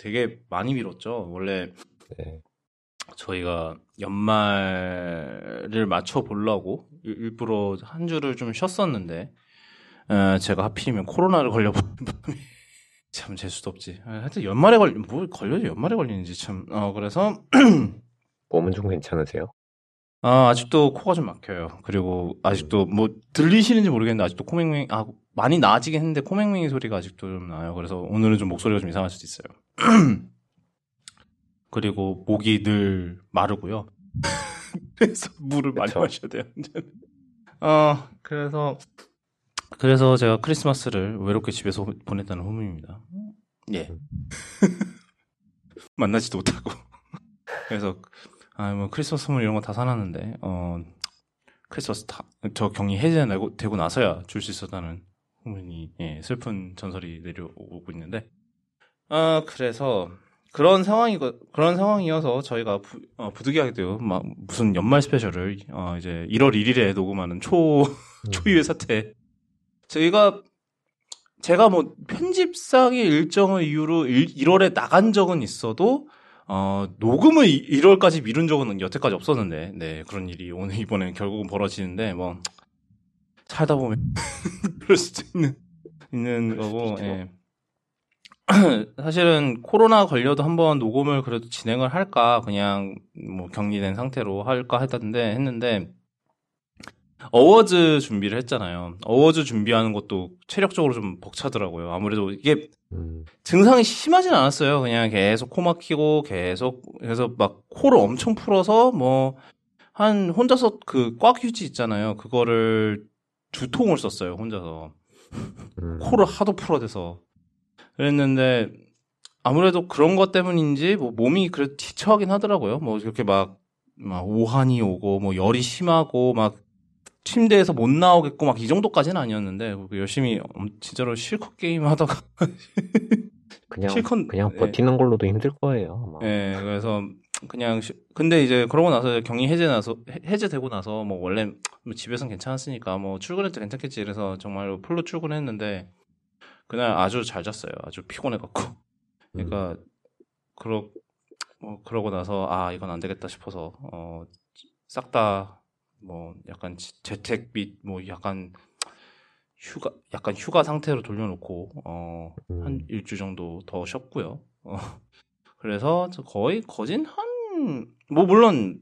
되게 많이 미뤘죠. 원래 네. 저희가 연말을 맞춰 보려고 일부러 한 주를 좀 쉬었었는데 에, 제가 하필이면 코로나를 걸려버린 참 재수도 없지. 하여튼 연말에 걸리 뭐 걸려도 연말에 걸리는지 참. 어 그래서 몸은 좀 괜찮으세요? 아 아직도 코가 좀 막혀요. 그리고 아직도 뭐 들리시는지 모르겠는데 아직도 코맹맹 아 많이 나아지긴 했는데 코맹맹이 소리가 아직도 좀 나요. 그래서 오늘은 좀 목소리가 좀 이상할 수도 있어요. 그리고 목이 늘 마르고요. 그래서 물을 많이 그쵸. 마셔야 돼요. 어 그래서 그래서 제가 크리스마스를 외롭게 집에서 보냈다는 후문입니다. 예. 음. 만나지도 못하고. 그래서, 아, 뭐, 크리스마스 선물 이런 거 다 사놨는데, 어, 크리스마스 다, 저 격리 해제되고 되고 나서야 줄 수 있었다는 후문이, 예, 슬픈 전설이 내려오고 있는데, 아, 그래서, 그런 상황이, 그런 상황이어서 저희가 부, 어, 부득이하게도 막 무슨 연말 스페셜을, 어, 이제 1월 1일에 녹음하는 초, 음. 초유의 사태 저희가 제가 뭐 편집상의 일정을 이유로 1, 월에 나간 적은 있어도 어, 녹음을 1월까지 미룬 적은 여태까지 없었는데, 네, 그런 일이 오늘 이번에 결국은 벌어지는데, 뭐, 살다 보면, 그럴 수도 있는, 있는 거고, 예. 사실은 코로나 걸려도 한번 녹음을 그래도 진행을 할까, 그냥 뭐 격리된 상태로 할까 했던데, 했는데, 어워즈 준비를 했잖아요. 어워즈 준비하는 것도 체력적으로 좀 벅차더라고요. 아무래도 이게 음. 증상이 심하진 않았어요. 그냥 계속 코 막히고 계속 그래서 막 코를 엄청 풀어서 뭐 한 혼자서 그 꽉 휴지 있잖아요. 그거를 두 통을 썼어요. 혼자서 음. 코를 하도 풀어대서 그랬는데 아무래도 그런 것 때문인지 뭐 몸이 그래도 지쳐하긴 하더라고요. 뭐 이렇게 막, 막 오한이 오고 뭐 열이 심하고 막 침대에서 못 나오겠고 막 이 정도까지는 아니었는데 그 열심히 진짜로 실컷 게임 하다가 그냥 실컷 그냥 예. 버티는 네. 걸로도 힘들 거예요. 아마. 네, 그래서 그냥 시, 근데 이제 그러고 나서 격리 해제 나서 해제되고 나서 뭐 원래 뭐 집에선 괜찮았으니까 뭐 출근할 때 괜찮겠지 그래서 정말 풀로 출근했는데 그날 아주 잘 잤어요. 아주 피곤해 갖고. 그러니까 음. 그러 뭐 그러고 나서 아 이건 안 되겠다 싶어서 어 싹 다 뭐 약간 재택 및 뭐 약간 휴가 약간 휴가 상태로 돌려놓고 어한 음. 일주 정도 더 쉬었고요. 어 그래서 거의 거진 한 뭐 물론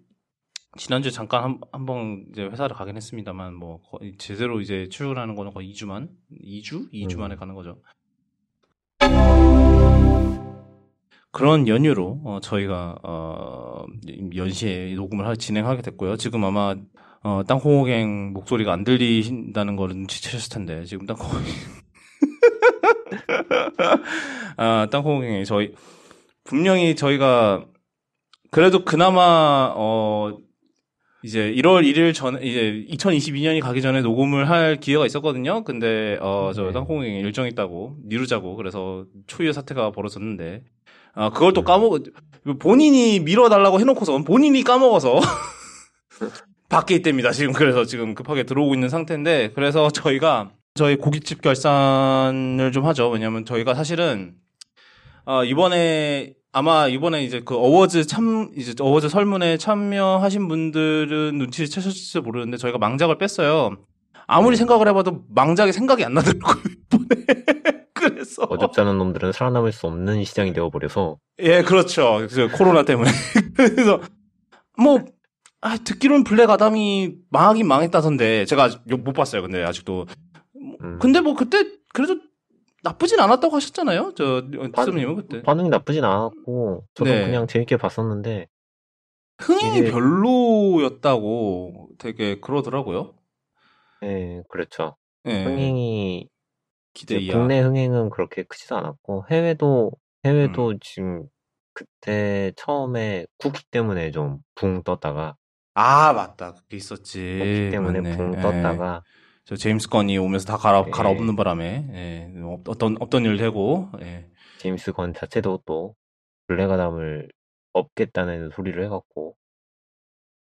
지난주에 잠깐 한, 한번 이제 회사를 가긴 했습니다만 뭐 제대로 이제 출근하는 거는 거의 2주만 2주 2주 음. 만에 가는 거죠. 그런 연유로 어, 저희가 어, 연시에 녹음을 하, 진행하게 됐고요. 지금 아마 어, 땅콩호갱 목소리가 안 들리신다는 거를 눈치채셨을 텐데, 지금 땅콩호갱. 아, 땅콩호갱이 저희, 분명히 저희가, 그래도 그나마, 어, 이제 1월 1일 전에, 이제 2022년이 가기 전에 녹음을 할 기회가 있었거든요. 근데, 어, 저 네. 땅콩호갱 일정 있다고, 미루자고, 그래서 초유의 사태가 벌어졌는데, 아, 그걸 또 네. 까먹, 본인이 밀어달라고 해놓고서 본인이 까먹어서 밖에 있답니다. 지금 그래서 지금 급하게 들어오고 있는 상태인데 그래서 저희가 저희 고깃집 결산을 좀 하죠. 왜냐면 저희가 사실은 어, 이번에 아마 이번에 이제 그 어워즈 참 이제 어워즈 설문에 참여하신 분들은 눈치를 채셨을지 모르는데 저희가 망작을 뺐어요. 아무리 네. 생각을 해봐도 망작이 생각이 안 나더라고요. 이번에. 그래서 어줍잖은 놈들은 살아남을 수 없는 시장이 되어버려서 예 그렇죠. 그 코로나 때문에 그래서 뭐 아, 듣기로는 블랙 아담이 망하긴 망했다던데 제가 못 봤어요. 근데 아직도 음. 근데 뭐 그때 그래도 나쁘진 않았다고 하셨잖아요. 저 티스님은 그때 반응이 나쁘진 않았고 저도 네. 그냥 재밌게 봤었는데 흥행이 이게... 별로였다고 되게 그러더라고요. 네, 그렇죠. 네. 흥행이 기대 이하. 국내 흥행은 그렇게 크지도 않았고 해외도 해외도 음. 지금 그때 처음에 쿠키 때문에 좀 붕 떴다가 아 맞다 그게 있었지. 그렇기 때문에 맞네. 붕 떴다가 예. 저 제임스 건이 오면서 다 갈아 예. 갈아엎는 바람에 예. 어떤 어떤 일 되고 예. 제임스 건 자체도 또 블랙 아담을 없겠다는 소리를 해갖고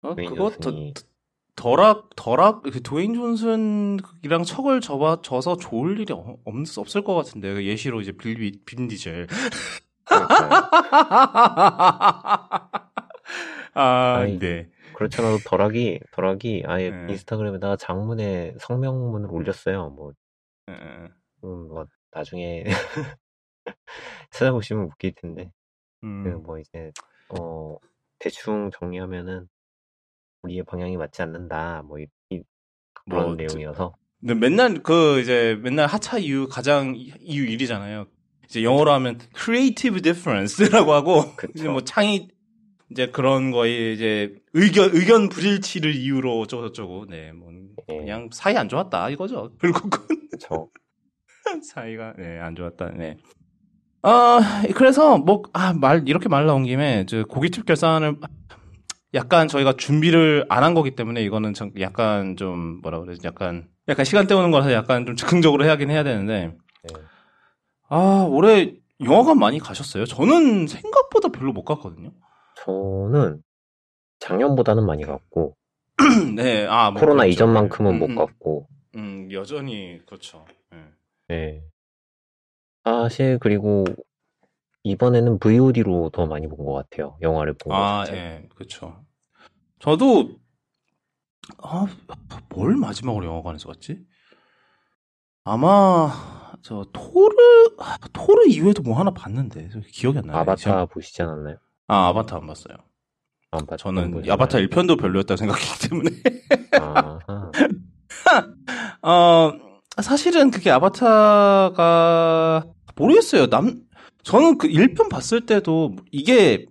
어, 그거 더, 더락 더락 그 도인 존슨이랑 척을 접어 져서 좋을 일이 없, 없을 것 같은데 그 예시로 이제 빌비 빈 디젤 아, 아니, 네. 그렇지 않아도 덜하기, 덜하기 아예 네. 인스타그램에다가 장문의 성명문을 올렸어요. 뭐, 네. 음, 뭐 나중에 찾아보시면 웃길 텐데. 음. 그뭐 이제 어 대충 정리하면은 우리의 방향이 맞지 않는다. 뭐 이, 이 그런 뭐, 내용이어서. 근데 맨날 그 이제 맨날 하차 이유 가장 이유 1이잖아요. 이제 영어로 하면 creative difference라고 하고 그쵸. 이제 뭐 창의 이제 그런 거에 이제 의견 의견 불일치를 이유로 어쩌고 저쩌고 네뭐 네. 그냥 사이 안 좋았다 이거죠 결국은 그렇죠 사이가 네안 좋았다 네. 아 그래서 뭐아말 이렇게 말 나온 김에 저 고깃집 결산을 약간 저희가 준비를 안 한 거기 때문에 이거는 좀 약간 좀 뭐라 그러지 약간 약간 시간 때우는 거라서 약간 좀 즉흥적으로 해야긴 해야 되는데 네. 아 올해 영화관 많이 가셨어요? 저는 생각보다 별로 못 갔거든요. 저는 작년보다는 많이 갔고 네, 아, 뭐 코로나 그렇죠. 이전만큼은 음, 못 음. 갔고 음, 여전히 그렇죠. 네. 네. 사실 그리고 이번에는 VOD로 더 많이 본 것 같아요. 영화를 본 것. 아, 예, 네, 그렇죠. 저도 아, 뭘 마지막으로 영화관에서 봤지? 아마 저 토르 토르 이후에도 뭐 하나 봤는데 기억이 안 나요. 아바타 제가... 보시지 않았나요? 아, 아바타 안 봤어요. 안 봤, 저는 아바타 1편도 별로였다고 생각했기 때문에. 어, 사실은 그게 아바타가 모르겠어요. 남 저는 그 1편 봤을 때도 이게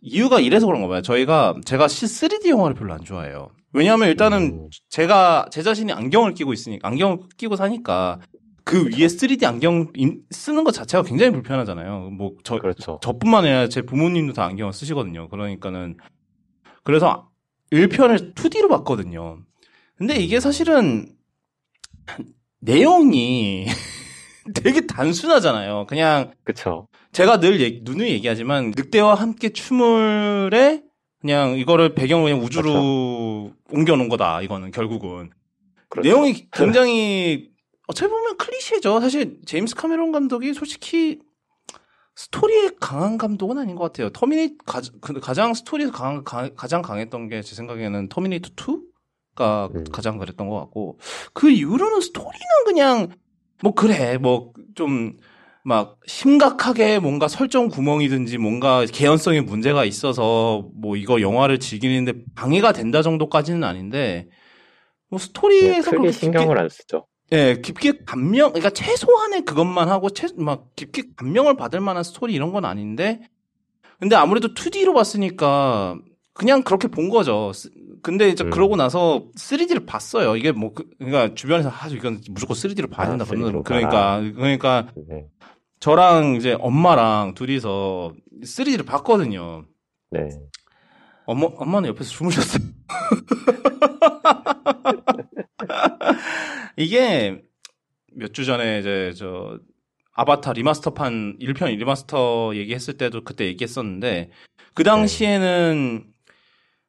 이유가 이래서 그런가 봐요. 저희가 제가 3D 영화를 별로 안 좋아해요. 왜냐하면 일단은 음. 제가 제 자신이 안경을 끼고 있으니까 안경을 끼고 사니까 그 위에 3D 안경 쓰는 것 자체가 굉장히 불편하잖아요. 뭐, 저, 그렇죠. 저뿐만 아니라 제 부모님도 다 안경을 쓰시거든요. 그러니까는. 그래서 1편을 2D로 봤거든요. 근데 이게 음. 사실은 내용이 되게 단순하잖아요. 그냥. 그쵸. 제가 늘 얘기, 누누이 얘기하지만 늑대와 함께 춤을 해 그냥 이거를 배경으로 그냥 우주로 그렇죠. 옮겨놓은 거다. 이거는 결국은. 그렇죠. 내용이 굉장히 어떻게 보면 클리셰죠. 사실 제임스 카메론 감독이 솔직히 스토리에 강한 감독은 아닌 것 같아요. 터미네이터 가, 그 가장 스토리에서 강한 가, 장 강했던 게 제 생각에는 터미네이터 2가 음. 가장 그랬던 것 같고 그 이후로는 스토리는 그냥 뭐 그래 뭐 좀 막 심각하게 뭔가 설정 구멍이든지 뭔가 개연성에 문제가 있어서 뭐 이거 영화를 즐기는데 방해가 된다 정도까지는 아닌데 뭐 스토리에서 네, 크게 신경을 안 쓰죠. 예, 깊게 감명, 그러니까 최소한의 그것만 하고, 최, 막, 깊게 감명을 받을 만한 스토리 이런 건 아닌데, 근데 아무래도 2D로 봤으니까, 그냥 그렇게 본 거죠. 근데 이제 음. 그러고 나서 3D를 봤어요. 이게 뭐, 그, 그러니까 주변에서 아주 이건 무조건 3D로 봐야 된다. 아, 그러니까, 그러니까, 그러니까, 네. 저랑 이제 엄마랑 둘이서 3D를 봤거든요. 네. 엄마, 엄마는 옆에서 주무셨어요. 이게 몇 주 전에 이제 저 아바타 리마스터판 1편 리마스터 얘기했을 때도 그때 얘기했었는데 그 당시에는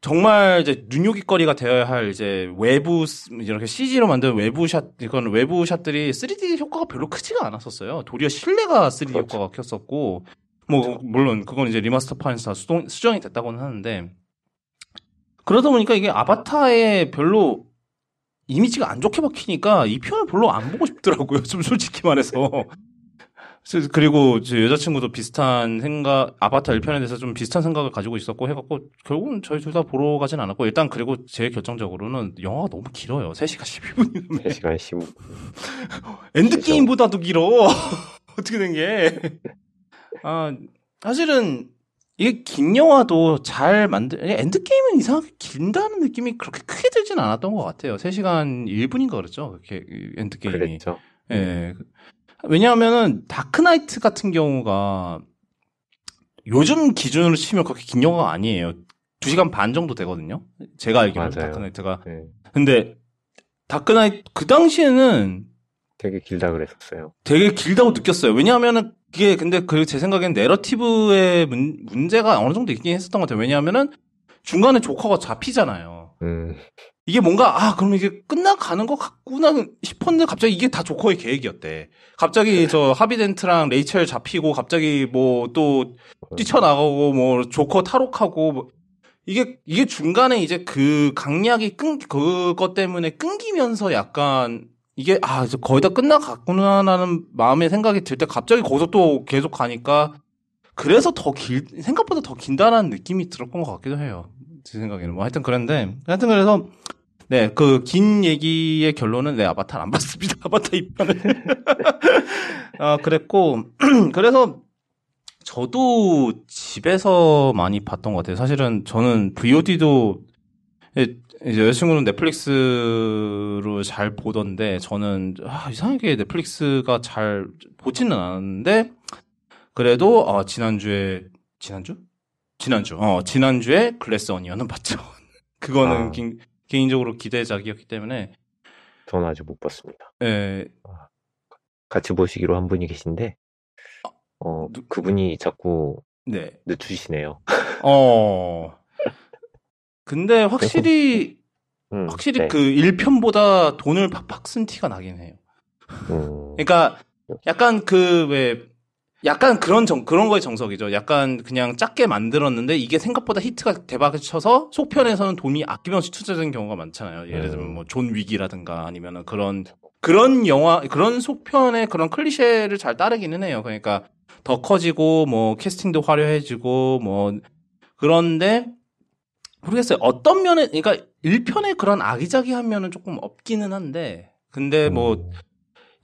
정말 이제 눈요깃거리가 되어야 할 이제 외부 이렇게 CG로 만든 외부 샷 이건 외부 샷들이 3D 효과가 별로 크지가 않았었어요. 도리어 실내가 3D 그렇죠. 효과가 컸었고 뭐. 물론 그건 이제 리마스터판에서 수동, 수정이 됐다고는 하는데 그러다 보니까 이게 아바타에 별로 이미지가 안 좋게 박히니까 2편을 별로 안 보고 싶더라고요. 좀 솔직히 말해서. 그리고 제 여자친구도 비슷한 생각, 아바타 1편에 대해서 좀 비슷한 생각을 가지고 있었고 해갖고, 결국은 저희 둘 다 보러 가진 않았고, 일단 그리고 제일 결정적으로는 영화가 너무 길어요. 3시간 12분이면. 3시간 15분. 엔드게임보다도 길어. 어떻게 된 게. 아, 사실은 이게 긴 영화도 잘 만들, 엔드게임은 이상하게 길다는 느낌이 그렇게 크게 들진 않았던 것 같아요. 3시간 1분인가 그랬죠? 그렇게, 엔드게임이. 그랬죠. 예. 왜냐하면은, 다크나이트 같은 경우가 요즘 기준으로 치면 그렇게 긴 영화가 아니에요. 2시간 반 정도 되거든요. 제가 알기로는 다크나이트가. 네. 근데, 다크나이트, 그 당시에는 되게 길다 그랬었어요. 되게 길다고 느꼈어요. 왜냐하면은 그게 근데 그 제 생각엔 내러티브의 문, 문제가 어느 정도 있긴 했었던 것 같아요. 왜냐하면은 중간에 조커가 잡히잖아요. 음. 이게 뭔가 아 그럼 이게 끝나가는 것 같구나 싶었는데 갑자기 이게 다 조커의 계획이었대. 갑자기 저 하비덴트랑 레이첼 잡히고 갑자기 뭐 또 뛰쳐나가고 뭐 조커 탈옥하고 뭐 이게 이게 중간에 이제 그 강약이 끈 그것 때문에 끊기면서 약간 이게 아 이제 거의 다 끝나갔구나라는 마음의 생각이 들 때 갑자기 거기서 또 계속 가니까 그래서 더 길 생각보다 더 긴다라는 느낌이 들었던 것 같기도 해요. 제 생각에는 뭐 하여튼 그런데 하여튼 그래서 네, 그 긴 얘기의 결론은 네, 아바타를 안 봤습니다. 아바타 입편을. 아, 그랬고 그래서 저도 집에서 많이 봤던 것 같아요. 사실은 저는 VOD도 이제 여자친구는 넷플릭스로 잘 보던데 저는 아, 이상하게 넷플릭스가 잘 보지는 않았는데 그래도 어, 지난주에 지난주? 지난주. 어, 지난주에 글래스 어니언은 봤죠. 그거는 아. 개인적으로 기대작이었기 때문에 저는 아직 못 봤습니다. 예. 같이 보시기로 한 분이 계신데 아, 어 누, 그분이 자꾸 네. 늦추시네요. 어. 근데 확실히 음, 확실히 네. 그 1편보다 돈을 팍팍 쓴 티가 나긴 해요. 음. 그러니까 약간 그 왜 약간 그런 정, 그런 거의 정석이죠. 약간 그냥 작게 만들었는데 이게 생각보다 히트가 대박을 쳐서 속편에서는 돈이 아낌없이 투자된 경우가 많잖아요. 예를 들면 뭐 존 윅이라든가 아니면은 그런 그런 영화 그런 속편의 그런 클리셰를 잘 따르기는 해요. 그러니까 더 커지고 뭐 캐스팅도 화려해지고 뭐 그런데 모르겠어요. 어떤 면에 그러니까 1편의 그런 아기자기한 면은 조금 없기는 한데 근데 뭐 음.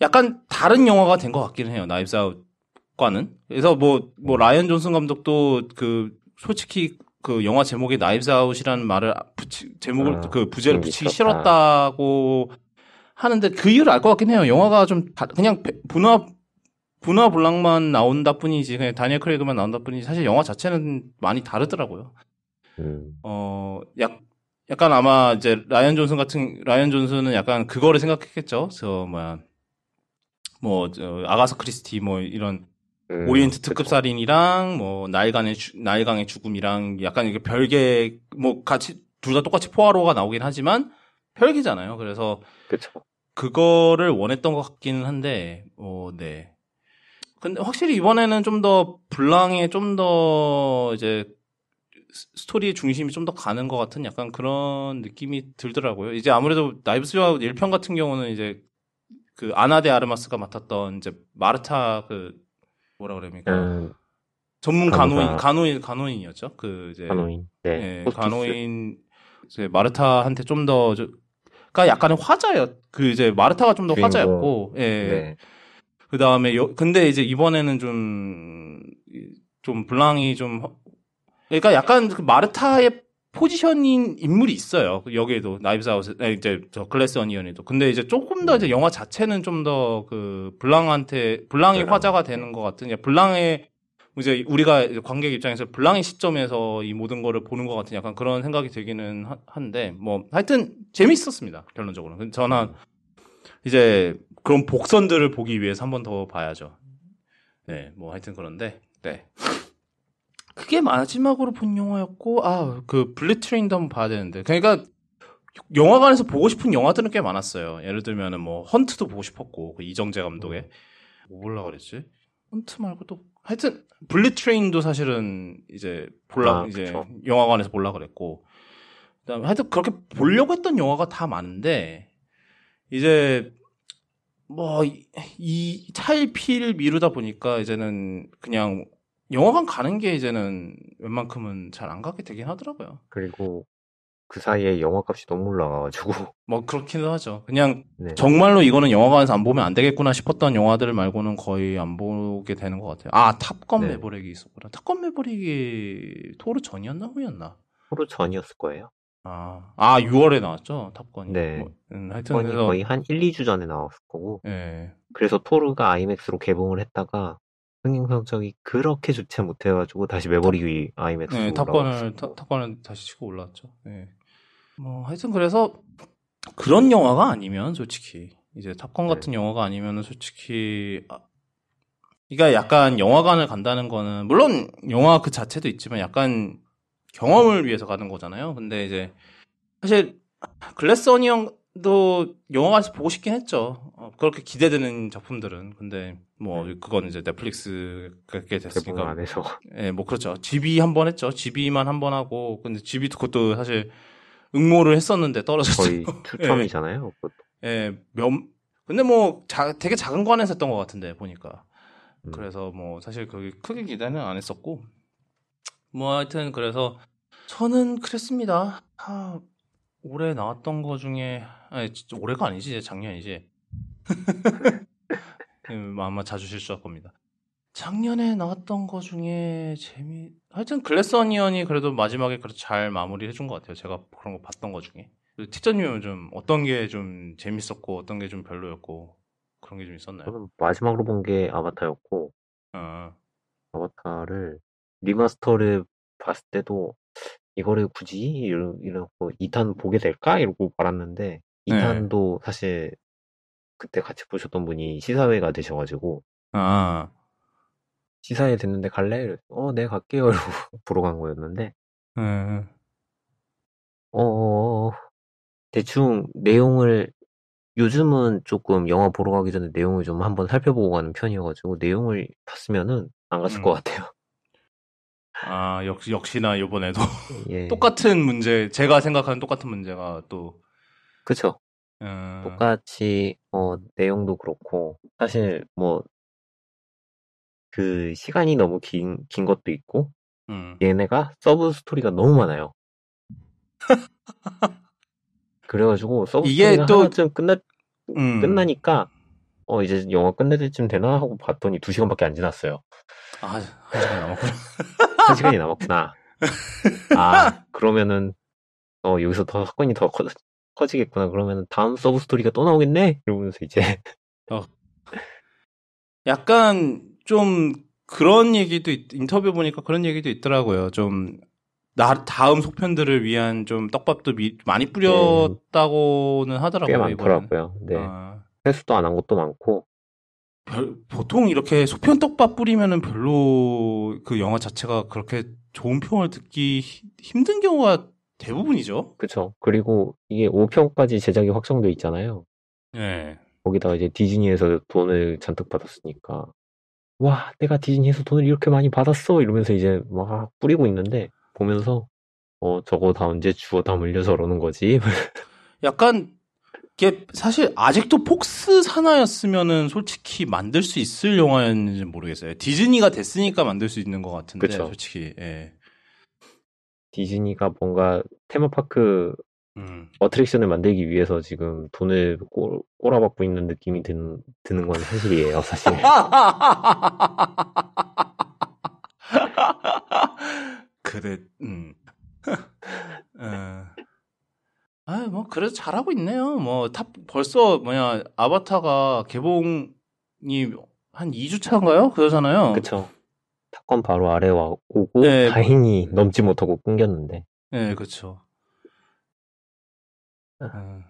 약간 다른 영화가 된 것 같기는 해요. 나이브스 아웃 과는. 그래서 뭐, 뭐, 라이언 존슨 감독도 그, 솔직히 그 영화 제목에 나이브스 아웃이라는 말을 붙이, 제목을, 아, 그 부제를 붙이기 싫었다고 하는데 그 이유를 알 것 같긴 해요. 영화가 좀, 다, 그냥 브누아, 브누아 블랑만 나온다 뿐이지, 그냥 다니엘 크레이그만 나온다 뿐이지, 사실 영화 자체는 많이 다르더라고요. 음. 어, 약, 약간 아마 이제 라이언 존슨 같은, 라이언 존슨은 약간 그거를 생각했겠죠. 저, 뭐야. 뭐, 저, 아가사 크리스티 뭐 이런 음, 오리엔트 특급 살인이랑 뭐 나일강의 주, 나일강의 죽음이랑 약간 이게 별개 뭐 같이 둘 다 똑같이 포와로가 나오긴 하지만 별개잖아요. 그래서 그쵸. 그거를 원했던 것 같기는 한데 어 네. 근데 확실히 이번에는 좀 더 블랑에 좀 더 이제 스토리의 중심이 좀 더 가는 것 같은 약간 그런 느낌이 들더라고요. 이제 아무래도 나이브스와 1편 같은 경우는 이제 그 아나데 아르마스가 맡았던 이제 마르타 그 뭐라 그럽니까? 음, 전문 간호인, 간호인, 간호인이었죠. 그 이제 간호인, 네, 네 간호인 이제 마르타한테 좀 더, 가 약간의 화자였. 그 이제 마르타가 좀 더 화자였고, 예. 네. 그 다음에 근데 이제 이번에는 좀, 좀 블랑이 좀, 그러니까 약간 그 마르타의 포지션인 인물이 있어요. 여기에도 나이브스 아웃, 이제 저 글래스 어니언에도. 근데 이제 조금 더 이제 음. 영화 자체는 좀 더 그 블랑한테 블랑이 네. 화자가 되는 것 같은. 블랑의 이제 우리가 관객 입장에서 블랑의 시점에서 이 모든 거를 보는 것 같은 약간 그런 생각이 들기는 한데 뭐 하여튼 재밌었습니다 결론적으로. 저는 이제 그런 복선들을 보기 위해서 한 번 더 봐야죠. 네, 뭐 하여튼 그런데 네. 그게 마지막으로 본 영화였고 아 그 불릿 트레인도 한번 봐야 되는데 그러니까 영화관에서 보고 싶은 영화들은 꽤 많았어요. 예를 들면은 뭐 헌트도 보고 싶었고 그 이정재 감독의 뭐 볼라 그랬지? 헌트 말고 또 하여튼 불릿 트레인도 사실은 이제 볼라 아, 이제 그쵸. 영화관에서 볼라 그랬고 그다음에 하여튼 그렇게 보려고 했던 영화가 다 많은데 이제 뭐이 차일피일 미루다 보니까 이제는 그냥 영화관 가는 게 이제는 웬만큼은 잘 안 가게 되긴 하더라고요. 그리고 그 사이에 영화값이 너무 올라가가지고. 뭐 그렇기도 하죠. 그냥 네. 정말로 이거는 영화관에서 안 보면 안 되겠구나 싶었던 영화들 말고는 거의 안 보게 되는 것 같아요. 아 탑건 네. 매버릭이 있었구나. 탑건 매버릭이 토르 전이었나 후였나? 토르 전이었을 거예요. 아, 아 6월에 나왔죠 탑건이. 네. 뭐, 음, 하여튼 그래서... 거의 한 1, 2주 전에 나왔을 거고. 네. 그래서 토르가 아이맥스로 개봉을 했다가 흥행 성적이 그렇게 좋지 못해가지고 다시 매버릭이 아이맥스 네, 탑건을 타, 탑건을 다시 치고 올라왔죠. 네. 뭐 하여튼 그래서 그런 영화가 아니면 솔직히 이제 탑건 같은 네. 영화가 아니면은 솔직히 아, 그러니까 약간 영화관을 간다는 거는 물론 영화 그 자체도 있지만 약간 경험을 위해서 가는 거잖아요. 근데 이제 사실 글래스 어니언 도 영화관에서 보고 싶긴 했죠. 어, 그렇게 기대되는 작품들은. 근데 뭐 음. 그건 이제 넷플릭스 그렇게 됐으니까. 안에서. 예, 뭐 그렇죠. GB 한 번 했죠. GB만 한 번 하고. 근데 GB 그것도 사실 응모를 했었는데 떨어졌죠. 거의 추첨이잖아요. 예. 예, 몇 근데 뭐 자, 되게 작은 관에서 했던 것 같은데 보니까. 음. 그래서 뭐 사실 거기 크게 기대는 안 했었고. 뭐 하여튼 그래서 저는 그랬습니다. 아, 올해 나왔던 거 중에 아니 올해가 아니지 작년이지. 음, 아마 자주 실수할 겁니다. 작년에 나왔던 거 중에 재미 하여튼 글래스 어니언이 그래도 마지막에 그래도 잘 마무리해 준 것 같아요. 제가 그런 거 봤던 거 중에. 티저님은 좀 어떤 게 좀 재밌었고 어떤 게 좀 별로였고 그런 게 좀 있었나요? 저는 마지막으로 본 게 아바타였고 어. 아바타를 remaster를 봤을 때도 이거를 굳이 이러고 2탄 보게 될까? 이러고 말았는데 2탄도 네. 사실 그때 같이 보셨던 분이 시사회가 되셔가지고 아. 시사회 됐는데 갈래? 어, 네 갈게요. 이러고 보러 간 거였는데 음. 어, 대충 내용을 요즘은 조금 영화 보러 가기 전에 내용을 좀 한번 살펴보고 가는 편이어가지고 내용을 봤으면은 안 갔을 음. 것 같아요. 아, 역시, 역시나 이번에도 예. 똑같은 문제, 제가 생각하는 똑같은 문제가 또. 그쵸. 음... 똑같이, 어, 내용도 그렇고, 사실, 뭐, 그, 시간이 너무 긴, 긴 것도 있고, 음. 얘네가 sub story가 너무 많아요. 그래가지고, sub story가 또... 하나쯤 끝나, 음... 끝나니까, 어, 이제 영화 끝낼 때쯤 되나? 하고 봤더니 두 시간밖에 안 지났어요. 아, 한 시간 남았구나. 한 시간이 남았구나. 아, 그러면은, 어, 여기서 더 사건이 더 커, 커지겠구나. 그러면 다음 sub story가 또 나오겠네? 이러면서 이제. 어. 약간 좀 그런 얘기도, 있, 인터뷰 보니까 그런 얘기도 있더라고요. 좀, 나, 다음 속편들을 위한 좀 떡밥도 미, 많이 뿌렸다고는 하더라고요. 꽤 많더라고요. 이번엔. 네. 아. 회수도 안 한 것도 많고. 별, 보통 이렇게 소편 떡밥 뿌리면은 별로 그 영화 자체가 그렇게 좋은 평을 듣기 힘든 경우가 대부분이죠. 그렇죠. 그리고 이게 5편까지 제작이 확정돼 있잖아요. 네. 거기다가 이제 디즈니에서 돈을 잔뜩 받았으니까 와 내가 디즈니에서 돈을 이렇게 많이 받았어 이러면서 이제 막 뿌리고 있는데 보면서 어 저거 다 언제 주워 담으려 저러는 거지. 약간 이게 사실 아직도 폭스 산하였으면은 솔직히 만들 수 있을 영화였는지 모르겠어요. 디즈니가 됐으니까 만들 수 있는 것 같은데 그쵸. 솔직히 예. 디즈니가 뭔가 테마파크 음. 어트랙션을 만들기 위해서 지금 돈을 꼬, 꼬라박고 있는 느낌이 든, 드는 건 사실이에요, 사실. 그래, 음. 어. 아, 뭐 그래도 잘하고 있네요. 뭐 탑 벌써 뭐냐 아바타가 개봉이 한 2주 차인가요? 그러잖아요. 그쵸. 탑건 바로 아래 와 오고 네. 다행히 넘지 못하고 끊겼는데. 네, 그렇죠. 아,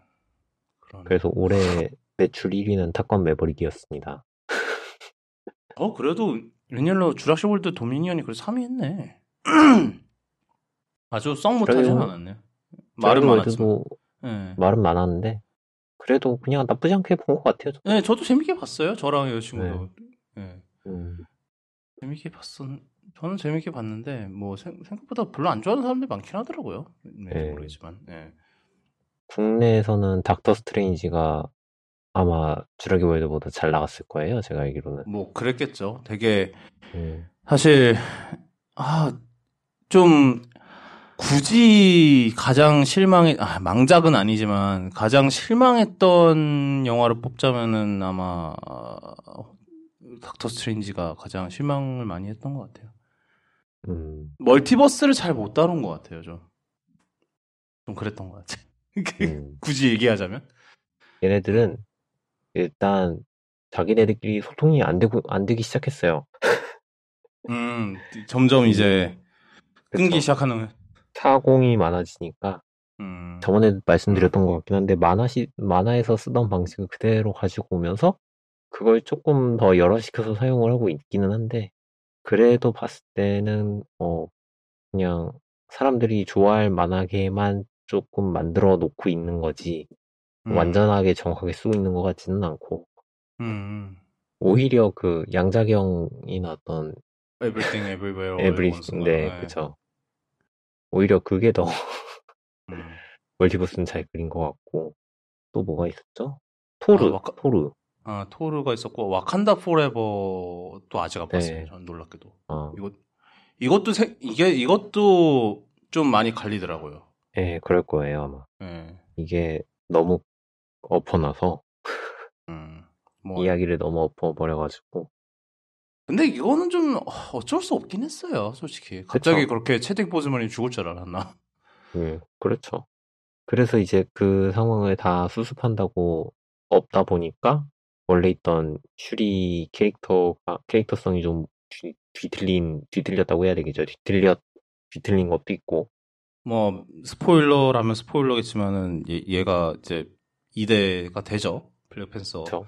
그래서 올해 매출 1위는 탑건 매버릭이었습니다. 어, 그래도 웬일로 쥬라식 월드 도미니언이 그래도 3위 했네. 아주 썩 못하진 않았네. 말은 많았지만. 네. 말은 많았는데 그래도 그냥 나쁘지 않게 본 것 같아요. 저도. 네, 저도 재밌게 봤어요. 저랑 여자친구도. 네. 네. 음. 재밌게 봤었. 저는 재밌게 봤는데 뭐 생, 각보다 별로 안 좋아하는 사람들이 많긴 하더라고요. 네. 모르겠지만. 네. 국내에서는 닥터 스트레인지가 아마 주라기 월드보다 잘 나갔을 거예요. 제가 알기로는. 뭐 그랬겠죠. 되게 음. 사실 아 좀 굳이 가장 실망해 아, 망작은 아니지만 가장 실망했던 영화를 뽑자면은 아마 닥터 스트레인지가 가장 실망을 많이 했던 것 같아요. 음. multiverse를 잘 못 다룬 것 같아요, 좀. 좀 그랬던 것 같아. 음. 굳이 얘기하자면. 얘네들은 일단 자기네들끼리 소통이 안 되고 안 되기 시작했어요. 음, 점점 이제 끊기 시작하는. 사공이 많아지니까 음. 저번에 말씀드렸던 것 같긴 한데 만화시 만화에서 쓰던 방식을 그대로 가지고 오면서 그걸 조금 더 열화시켜서 사용을 하고 있기는 한데 그래도 봤을 때는 어 그냥 사람들이 좋아할 만하게만 조금 만들어 놓고 있는 거지 음. 완전하게 정확하게 쓰고 있는 것 같지는 않고 음. 음. 오히려 그 양자경이나 어떤 Everything Everywhere Everything 네, 네. 그쵸 오히려 그게 더 음. 멀티버스는 잘 그린 것 같고 또 뭐가 있었죠? 토르 아, 와카... 토르 아 토르가 있었고 와칸다 포레버도 아직 안 봤어요. 네. 전 놀랍게도 어. 이거 이것도 세, 이게 이것도 좀 많이 갈리더라고요. 네, 그럴 거예요 아마. 네. 이게 너무 엎어놔서 음, 뭐... 이야기를 너무 엎어버려가지고. 근데 이거는 좀 어쩔 수 없긴 했어요, 솔직히. 갑자기 그쵸? 그렇게 채택 보즈만이 죽을 줄 알았나? 음, 그렇죠. 그래서 이제 그 상황을 다 수습한다고 없다 보니까 원래 있던 슈리 캐릭터가 캐릭터성이 좀 뒤, 뒤틀린 뒤틀렸다고 해야 되겠죠. 뒤틀렸 뒤틀린 것도 있고. 뭐 스포일러라면 스포일러겠지만은 얘, 가 이제 2대가 되죠. 블랙팬서. 그쵸.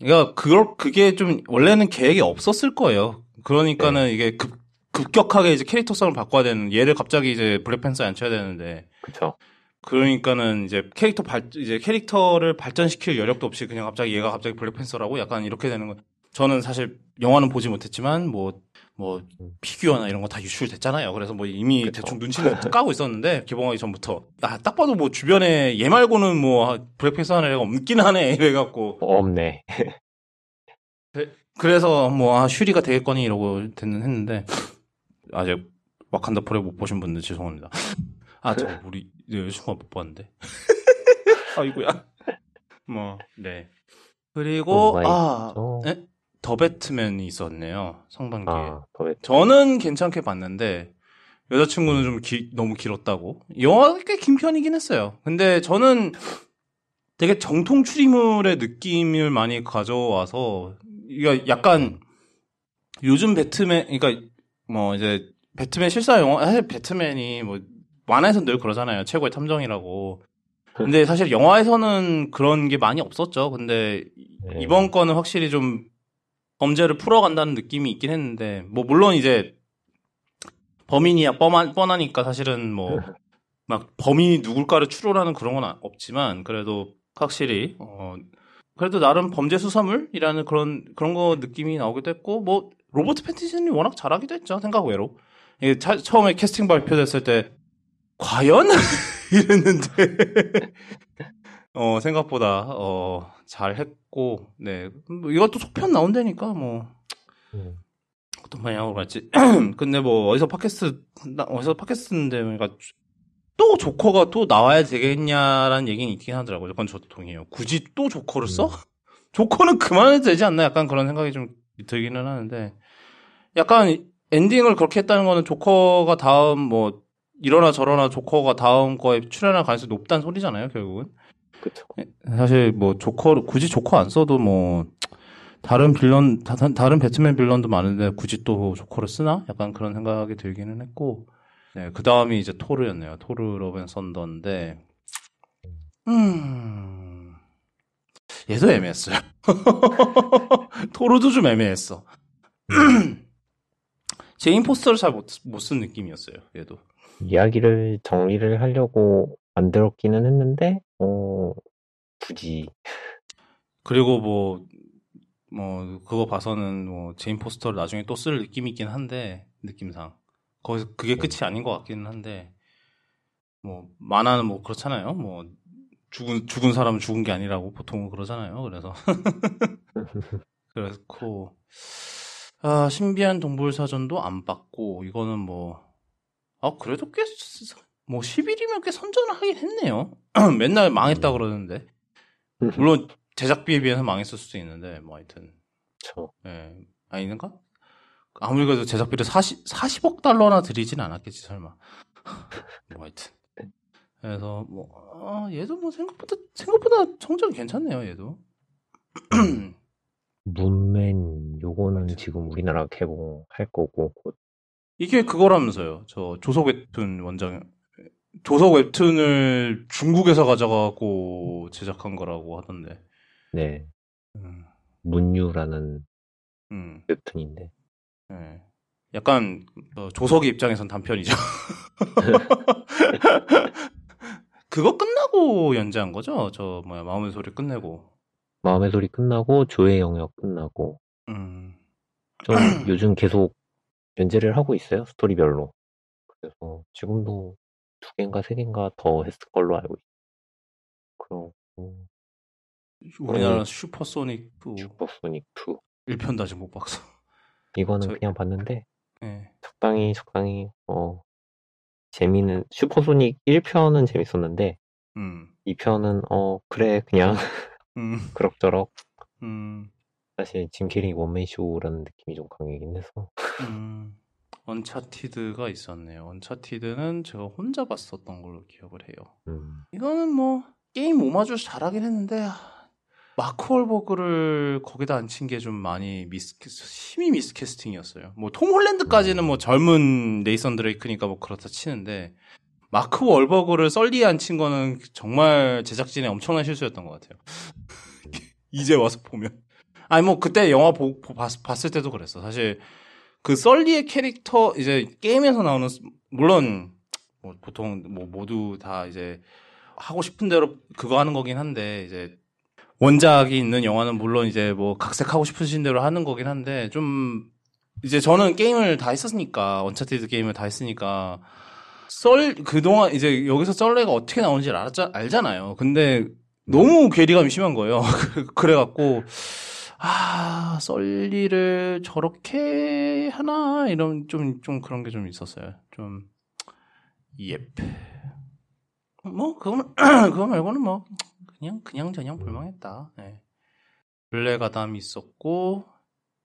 그러니까 그걸 그게 좀 원래는 계획이 없었을 거예요. 그러니까는 네. 이게 급 급격하게 이제 캐릭터성을 바꿔야 되는 얘를 갑자기 이제 블랙팬서에 앉혀야 되는데. 그렇죠. 그러니까는 이제 캐릭터 발 이제 캐릭터를 발전시킬 여력도 없이 그냥 갑자기 얘가 갑자기 블랙팬서라고 약간 이렇게 되는 거. 저는 사실 영화는 보지 못했지만 뭐뭐 뭐 음. 피규어나 이런 거 다 유출됐잖아요. 그래서 뭐 이미 그쵸. 대충 눈치는 까고 있었는데 개봉하기 전부터 아 딱 봐도 뭐 주변에 얘 말고는 뭐 블랙팬서 하는 애가 없긴 하네 이래 갖고 없네. 그래서 뭐 아, 슈리가 되겠거니 이러고 됐는 했는데 아직 와칸다 포레 못 보신 분들 죄송합니다. 아, 저 우리 여자친구가 못 봤는데. 아이고야. 뭐, 네. 그리고 아, 네? 더 배트맨이 있었네요. 성반기에. 아, 저는 괜찮게 봤는데 여자친구는 좀 기, 너무 길었다고. 영화가 꽤 긴 편이긴 했어요. 근데 저는 되게 정통 추리물의 느낌을 많이 가져와서 이거 약간 요즘 배트맨 그러니까 뭐 이제 배트맨 실사 영화 사실 배트맨이 뭐 만화에서는 늘 그러잖아요. 최고의 탐정이라고. 근데 사실 영화에서는 그런 게 많이 없었죠. 근데 네. 이번 거는 확실히 좀 범죄를 풀어간다는 느낌이 있긴 했는데, 뭐, 물론 이제, 범인이야 뻔하, 뻔하니까 사실은 뭐, 막 범인이 누굴까를 추론하는 그런 건 없지만, 그래도 확실히, 어, 그래도 나름 범죄 수사물이라는 그런, 그런 거 느낌이 나오기도 했고, 뭐, 로버트 패티슨이 워낙 잘하기도 했죠. 생각 외로. 이게 차, 처음에 캐스팅 발표됐을 때, 과연? 이랬는데, 어, 생각보다, 어, 잘 했고, 네. 뭐 이것도 속편 나온다니까, 뭐. 음. 어떤 방향으로 갈지. 근데 뭐, 어디서 팟캐스트, 어디서 팟캐스트인데, 그러니까, 또 조커가 또 나와야 되겠냐라는 얘기는 있긴 하더라고요. 그건 저도 동의해요. 굳이 또 조커를 써? 음. 조커는 그만해도 되지 않나? 약간 그런 생각이 좀 들기는 하는데, 약간 엔딩을 그렇게 했다는 거는 조커가 다음 뭐, 이러나 저러나 조커가 다음 거에 출연할 가능성이 높다는 소리잖아요, 결국은. 그쵸. 사실 뭐 조커 굳이 조커 안 써도 뭐 다른 빌런 다, 른 배트맨 빌런도 많은데 굳이 또 조커를 쓰나? 약간 그런 생각이 들기는 했고. 네, 그 다음이 이제 토르였네요. 토르 로벤 선더인데, 음, 얘도 애매했어요. 토르도 좀 애매했어. 제인 포스터를 잘 못 못 쓴 느낌이었어요. 얘도. 이야기를 정리를 하려고 만들었기는 했는데 어 굳이 그리고 뭐, 뭐, 그거 봐서는 뭐, 제인 포스터를 나중에 또 쓸 느낌이 있긴 한데, 느낌상. 거기서 그게 네. 끝이 아닌 것 같기는 한데, 뭐, 만화는 뭐, 그렇잖아요. 뭐, 죽은, 죽은 사람은 죽은 게 아니라고 보통 그러잖아요. 그래서. 그렇고, 아, 신비한 동물 사전도 안 받고, 이거는 뭐, 아, 그래도 꽤, 뭐, 10일이면 꽤 선전을 하긴 했네요. 맨날 망했다 그러는데. 물론, 제작비에 비해서 망했을 수도 있는데, 뭐, 하여튼. 저. 예. 아니는가? 아무리 그래도 제작비를 40, 40억 달러나 들이진 않았겠지, 설마. 뭐, 하여튼. 그래서, 뭐, 아, 얘도 뭐, 생각보다, 생각보다 성적이 괜찮네요, 얘도. 문맨, 요거는 지금 우리나라 개봉할 거고, 곧 이게 그거라면서요. 저 조석 웹툰 원장 조석 웹툰을 중국에서 가져가고 제작한 거라고 하던데. 네. 음. 문유라는 음. 웹툰인데. 네. 약간 어, 조석의 입장에선 단편이죠. 그거 끝나고 연재한 거죠? 저 뭐야 마음의 소리 끝내고. 마음의 소리 끝나고 조의 영역 끝나고. 음. 좀 요즘 계속 연재를 하고 있어요 스토리별로. 그래서 지금도 두 개인가 세 개인가 더 했을 걸로 알고 있어요. 그럼 우리나라 슈퍼소닉 2. 슈퍼소닉 2. 1편도 아직 못 봤어. 이거는 저... 그냥 봤는데 네. 적당히 적당히 어 재미는 슈퍼소닉 1편은 재밌었는데 음. 2편은 어 그래 그냥 음. 그럭저럭 음. 사실 짐 캐리 원맨 쇼라는 느낌이 좀 강하긴 해서 음. 언차티드가 있었네요. 언차티드는 제가 혼자 봤었던 걸로 기억을 해요. 음. 이거는 뭐 게임 오마주 잘하긴 했는데 마크 월버그를 거기다 앉힌 게 좀 많이 미스 심히 미스캐스팅이었어요. 뭐 톰 홀랜드까지는 뭐 젊은 네이선 드레이크니까 뭐 그렇다 치는데 마크 월버그를 썰리에 앉힌 거는 정말 제작진의 엄청난 실수였던 것 같아요. 이제 와서 보면 아니 뭐 그때 영화 보, 보, 봤, 봤을 때도 그랬어. 사실 그 썰리의 캐릭터 이제 게임에서 나오는 물론 뭐 보통 뭐 모두 다 이제 하고 싶은 대로 그거 하는 거긴 한데 이제 원작이 있는 영화는 물론 이제 뭐 각색하고 싶으신 대로 하는 거긴 한데 좀 이제 저는 게임을 다 했었으니까 언차티드 게임을 다 했으니까 썰 그동안 이제 여기서 설리가 어떻게 나오는지 알았자, 알잖아요. 근데 너무 괴리감이 심한 거예요. 그래갖고 아 설리를 저렇게 하나 이런 좀좀 좀 그런 게 좀 있었어요. 좀 예. 뭐 그거 그거 말고는 뭐 그냥 그냥 저냥 폭망했다. 네. 블랙 아담이 있었고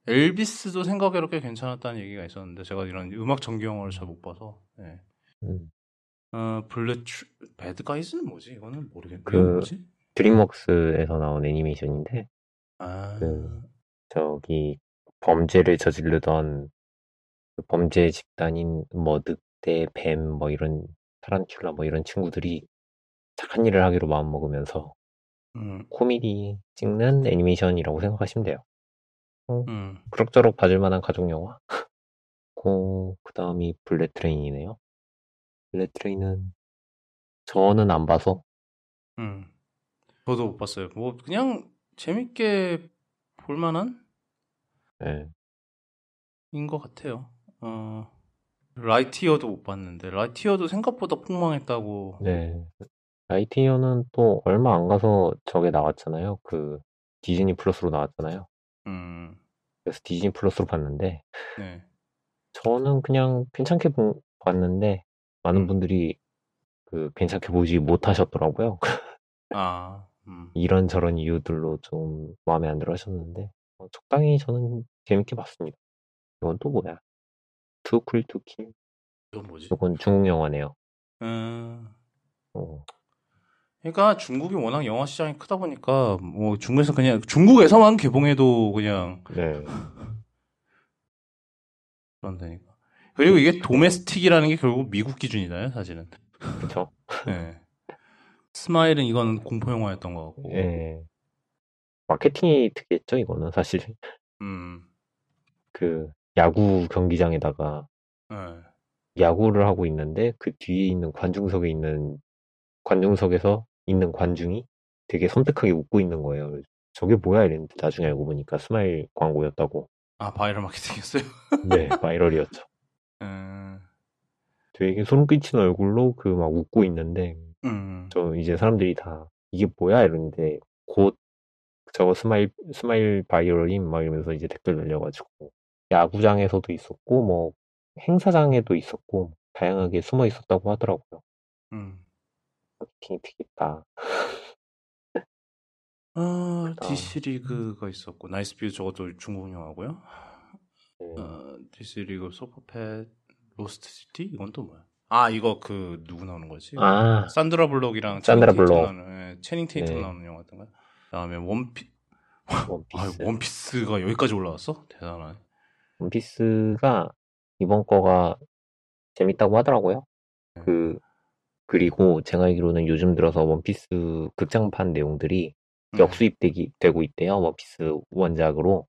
엘비스도 생각외로 꽤 괜찮았다는 얘기가 있었는데 제가 이런 음악 전기 영화를 잘 못 봐서. 네. 음. 어 블랙 배드 가이즈는 뭐지? 이거는 모르겠네. 그 뭐지? 드림웍스에서 나온 애니메이션인데 아... 그 저기 범죄를 저지르던 그 범죄 집단인 뭐 늑대, 뱀, 뭐 이런 타란툴라 뭐 이런 친구들이 착한 일을 하기로 마음먹으면서 음. 코미디 찍는 애니메이션이라고 생각하시면 돼요. 어, 음. 그럭저럭 봐줄 만한 가족 영화. 고, 그 다음이 불릿 트레인이네요. 불릿 트레인은 저는 안 봐서. 음. 저도 못 봤어요. 뭐 그냥 재밌게 볼만한? 네. 인것 같아요. 어, 라이트이어도 못 봤는데 라이트이어도 생각보다 폭망했다고. 네. 라이트이어는 또 얼마 안 가서 저게 나왔잖아요. 그 디즈니 플러스로 나왔잖아요. 음. 그래서 디즈니 플러스로 봤는데 네. 저는 그냥 괜찮게 보, 봤는데 많은 음. 분들이 그 괜찮게 보지 못하셨더라고요. 아. 음. 이런저런 이유들로 좀 마음에 안 들어 하셨는데 어, 적당히 저는 재밌게 봤습니다. 이건 또 뭐야? 투쿨 투킬? 이건 뭐지? 이건 중국 영화네요. 음. 어. 그러니까 중국이 워낙 영화 시장이 크다 보니까 뭐 중국에서 그냥 중국에서만 개봉해도 그냥 네. 그런다니까. 그리고 이게 domestic이라는 게 결국 미국 기준이잖아요, 사실은. 그렇죠. 네. 스마일은 이건 공포 영화였던 것 같고. 예. 마케팅이 특이했죠, 이거는 사실. 음. 그 야구 경기장에다가 네. 야구를 하고 있는데 그 뒤에 있는 관중석에 있는 관중석에서 있는 관중이 되게 섬뜩하게 웃고 있는 거예요. 저게 뭐야 이랬는데 나중에 알고 보니까 스마일 광고였다고. 아 바이럴 마케팅이었어요? 네, viral이었죠. 음... 되게 소름 끼치는 얼굴로 그 막 웃고 있는데 음. 저 이제 사람들이 다 이게 뭐야 이러는데 곧 저거 스마일 스마일 바이올린 막 이러면서 이제 댓글 날려가지고 야구장에서도 있었고 뭐 행사장에도 있었고 다양하게 숨어 있었다고 하더라고요. 음. 마케팅이 튀겠다. 아, DC 리그가 있었고 나이스 뷰 저것도 중국 영화고요. 네. 어, DC 리그 슈퍼펫 로스트 시티 이건 또 뭐야? 아 이거 그 누구 나오는 거지? 아 산드라 블록이랑 산드라 블록 나오는, 채닝 테이텀 네. 나오는 영화 같은 거. 그다음에 원피 원피스. 아, 원피스가 여기까지 올라왔어? 대단하네. 원피스가 이번 거가 재밌다고 하더라고요. 네. 그 그리고 제가 알기로는 요즘 들어서 원피스 극장판 내용들이 음. 역수입되기 되고 있대요. 원피스 원작으로.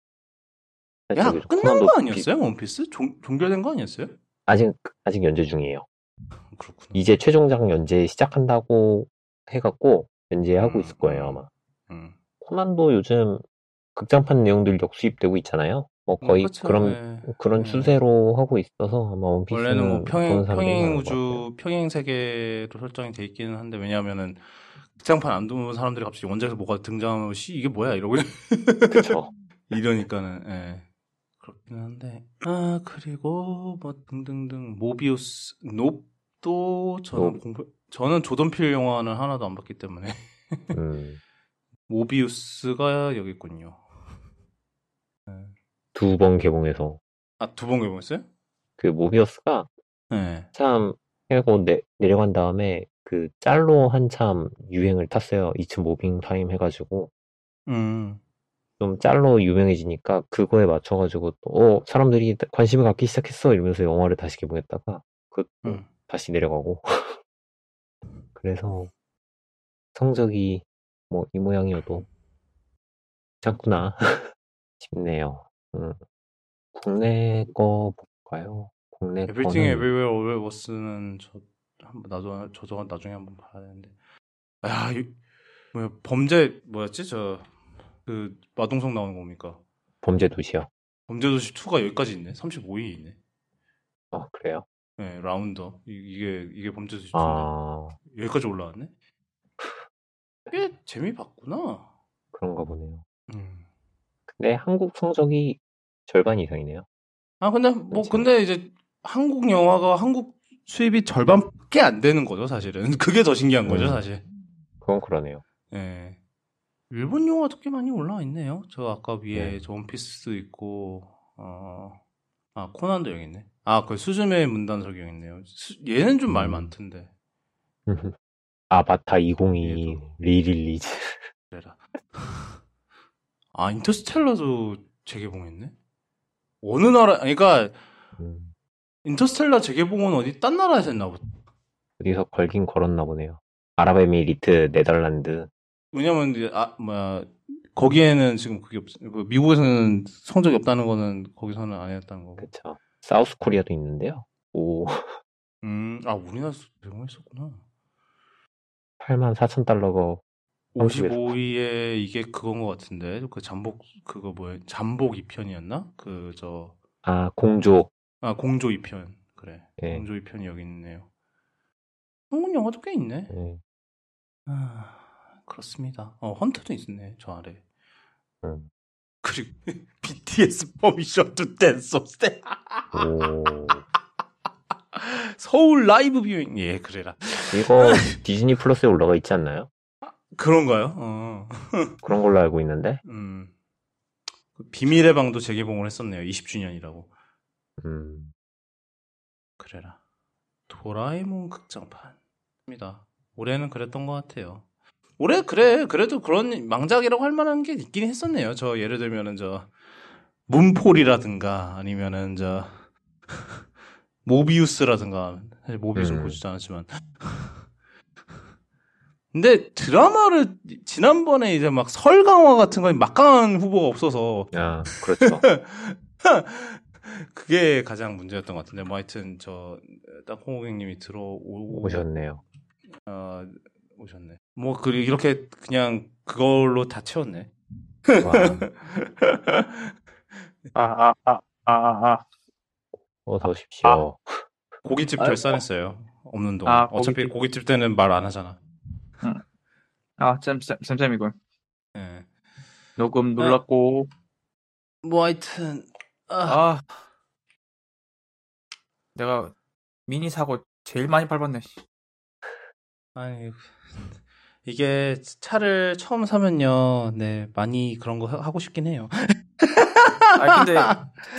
야 끝난 거 아니었어요? 원피스 종, 종결된 거 아니었어요? 아직 아직 연재 중이에요. 그렇구나. 이제 최종작 연재 시작한다고 해갖고 연재하고 음, 있을 거예요 음, 아마. 음. 코난도 요즘 극장판 내용들 역수입되고 있잖아요. 뭐 음, 거의 음, 그런 네. 그런 네. 추세로 하고 있어서 아마 원피스는 원래는 뭐 평행 평행 우주 평행 세계로 설정이 돼 있기는 한데 왜냐하면은 극장판 안 보는 사람들이 갑자기 원작에서 뭐가 등장하면 씨 이게 뭐야 이러고 그렇죠. 이러니까는 예. 그렇긴 한데 아 그리고 뭐 등등등 모비우스 놉 도 저는 노. 공부 저는 조던 필 영화는 하나도 안 봤기 때문에 음. 모비우스가 여기 있군요. 네. 두번 개봉해서 아 두 번 개봉했어요? 그 모비우스가 네. 참 해고 내, 내려간 다음에 그 짤로 한참 유행을 탔어요. 2층 모빙 타임 해가지고 음. 좀 짤로 유명해지니까 그거에 맞춰가지고 또 어, 사람들이 관심을 갖기 시작했어 이러면서 영화를 다시 개봉했다가 그 음. 다시 내려가고 그래서 성적이 뭐 이 모양이어도 괜찮구나 싶네요. 음. 국내 거 볼까요? 국내 Everything 거는 Everywhere All at Once는 저 한번 나도 저도 나중에 한번 봐야 되는데 야, 이, 뭐야 범죄 뭐였지 저 그 마동석 나오는 겁니까? 범죄 도시요. 범죄 도시 2가 여기까지 있네. 35위 있네. 아 그래요? 네, 라운더. 이, 게 이게 범죄 2 아... 여기까지 올라왔네. 꽤 재미 봤구나. 그런가 보네요. 음. 근데 한국 성적이 절반 이상이네요. 아 근데 뭐 그렇죠. 근데 이제 한국 영화가 한국 수입이 절반밖에 안 되는 거죠 사실은. 그게 더 신기한 거죠 음. 사실. 그건 그러네요. 예. 네. 일본 영화도 꽤 많이 올라와 있네요. 저 아까 위에 네. 저 원피스 있고 어. 아 코난도 여기 있네. 아그 수즈메 문단석이 여기 있네요. 수, 얘는 좀말 음. 많던데. 아바타 2022 re-release. 그래라. 아 인터스텔라도 재개봉했네. 어느 나라? 그러니까 음. 인터스텔라 재개봉은 어디 딴 나라에서 했나 보다. 어디서 걸긴 걸었나 보네요. 아랍에미리트, 네덜란드. 왜냐면 이제 아 뭐야 거기에는 지금 그게 없. 그 미국에서는 성적이 없다는 거는 거기서는 안 했다는 거고. 그렇죠. 사우스 코리아도 있는데요. 오. 음, 아 우리나라에서 제공했었구나. 8만 4천 달러가 55위에 이게 그건 것 같은데 그 잠복 그거 뭐야 잠복 2편이었나? 그 저 아 공조 아 공조 2편 그래 네. 공조 2편이 여기 있네요. 한국 영화도 꽤 있네. 네. 아 그렇습니다. 어 헌트도 있네 저 아래. 음. 그리고 BTS Permission to Dance 때 서울 live viewing 예 그래라. 이거 디즈니 플러스에 올라가 있지 않나요? 그런가요? 어. 그런 걸로 알고 있는데. 음. 그 비밀의 방도 재개봉을 했었네요. 20주년이라고. 음. 그래라. 도라에몽 극장판입니다. 올해는 그랬던 것 같아요. 올해 그래 그래도 그런 망작이라고 할 만한 게 있긴 했었네요. 저 예를 들면은 저 문폴이라든가 아니면은 저 모비우스라든가 사실 모비우스는 음. 보지도 않았지만 근데 드라마를 지난번에 이제 막 설강화 같은 거 막강한 후보가 없어서 아 그렇죠. 그게 가장 문제였던 것 같은데 뭐 하여튼 저 땅콩 고객님이 들어오셨네요. 어, 오셨네. 뭐 그, 이렇게 그냥 그걸로 다 채웠네. 아, 아, 아, 아, 아, 아. 어서 오십시오. 아. 고깃집 결산했어요. 없는 동안. 아, 어차피 고깃집. 고깃집 때는 말 안 하잖아. 응. 아, 쌤, 쌤, 쌤쌤이군. 예. 녹음 아. 눌렀고. 뭐 하여튼 아. 아. 내가 미니 사고 제일 많이 밟았네. 아니 이게 차를 처음 사면요, 네 많이 그런 거 하고 싶긴 해요. 아 근데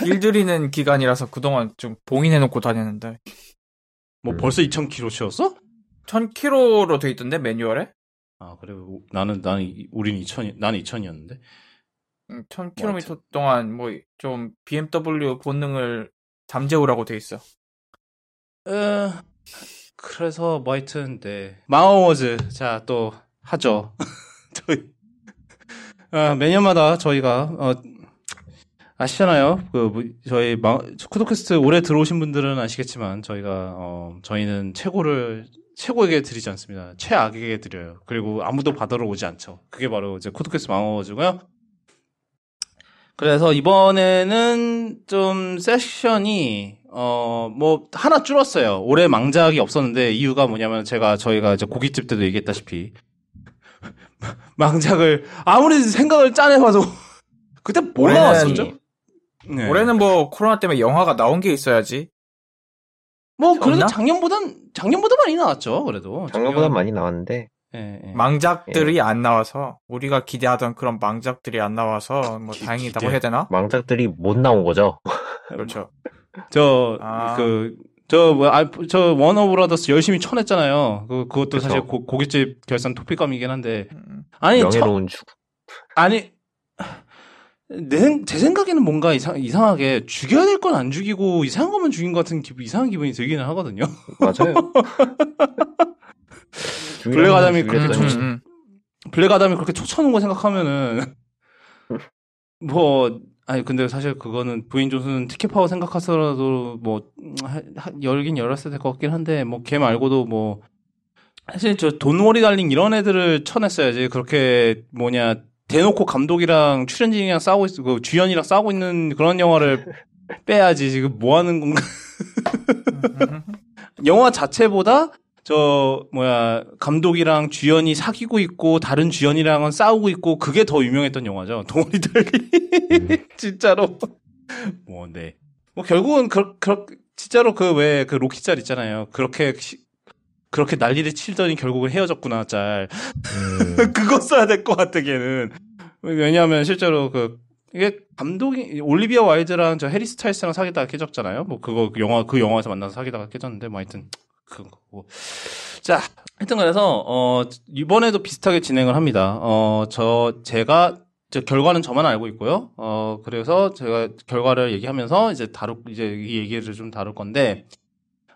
길들이는 기간이라서 그동안 좀 봉인해놓고 다녔는데. 뭐 음. 벌써 2,000km 채웠어? 1,000km로 돼 있던데 매뉴얼에? 아 그래 나는 나는 우린 2,000 나는 2,000이었는데. 1,000km 뭐 동안 뭐 좀 BMW 본능을 잠재우라고 돼 있어. 어, 그래서 뭐 하여튼 네 마워워즈 자 또 하죠. 저희 아, 매년마다 저희가 어, 아시잖아요. 그 뭐, 저희 마, 쿠도캐스트 올해 들어오신 분들은 아시겠지만 저희가 어, 저희는 최고를 최고에게 드리지 않습니다. 최악에게 드려요. 그리고 아무도 받으러 오지 않죠. 그게 바로 이제 코드캐스트 망어가지고요. 그래서 이번에는 좀 세션이 어 뭐 하나 줄었어요. 올해 망작이 없었는데 이유가 뭐냐면 제가 저희가 이제 고깃집 때도 얘기했다시피 망작을 아무리 생각을 짜내봐도 그때 뭐 나왔었죠? 네. 올해는 뭐 코로나 때문에 영화가 나온 게 있어야지. 뭐 그래도 작년보단 작년보다 많이 나왔죠. 그래도 작년보다 작년... 많이 나왔는데 예, 예. 망작들이 예. 안 나와서 우리가 기대하던 그런 망작들이 안 나와서 뭐 기, 다행이다고 기대. 해야 되나? 망작들이 못 나온 거죠. 그렇죠. 저그저 뭐 아, 저 워너 브라더스 열심히 쳐냈잖아요. 그 그것도 그쵸. 사실 고, 고깃집 결산 토픽감이긴 한데 음. 아니 명예로운 죽 아니 내, 제 생각에는 뭔가 이상, 이상하게 죽여야 될 건 안 죽이고 이상한 것만 죽인 것 같은 기분, 이상한 기분이 들기는 하거든요. 맞아요. 블랙 아담이 그렇게 초, 음, 음. 블랙 아담이 그렇게 초쳐놓은 거 생각하면은 뭐 아니 근데 사실 그거는 드웨인 존슨 티켓 파워 생각해서라도 뭐 열긴 열었을 것 같긴 한데 뭐 걔 말고도 뭐 사실 저 돈워리 달링 이런 애들을 쳐냈어야지 그렇게 뭐냐 대놓고 감독이랑 출연진이랑 싸우고 있, 그 주연이랑 싸우고 있는 그런 영화를 빼야지 지금 뭐 하는 건가? 영화 자체보다 저 뭐야 감독이랑 주연이 사귀고 있고 다른 주연이랑은 싸우고 있고 그게 더 유명했던 영화죠. 동원이들이 음. 진짜로 뭐 네. 뭐 결국은 그, 그 진짜로 그 왜 그 로키 짤 있잖아요. 그렇게 그렇게 난리를 치더니 결국은 헤어졌구나 짤. 음. 그거 써야 될 것 같아 걔는. 왜냐하면 실제로 그 이게 감독이 올리비아 와이드랑 저 해리 스타일스랑 사귀다가 깨졌잖아요. 뭐 그거 그 영화 그 영화에서 만나서 사귀다가 깨졌는데 뭐 하여튼 그런 거고. 자, 하여튼 그래서 어 이번에도 비슷하게 진행을 합니다. 어 저 제가 저 결과는 저만 알고 있고요. 어 그래서 제가 결과를 얘기하면서 이제 다룰 이제 이 얘기를 좀 다룰 건데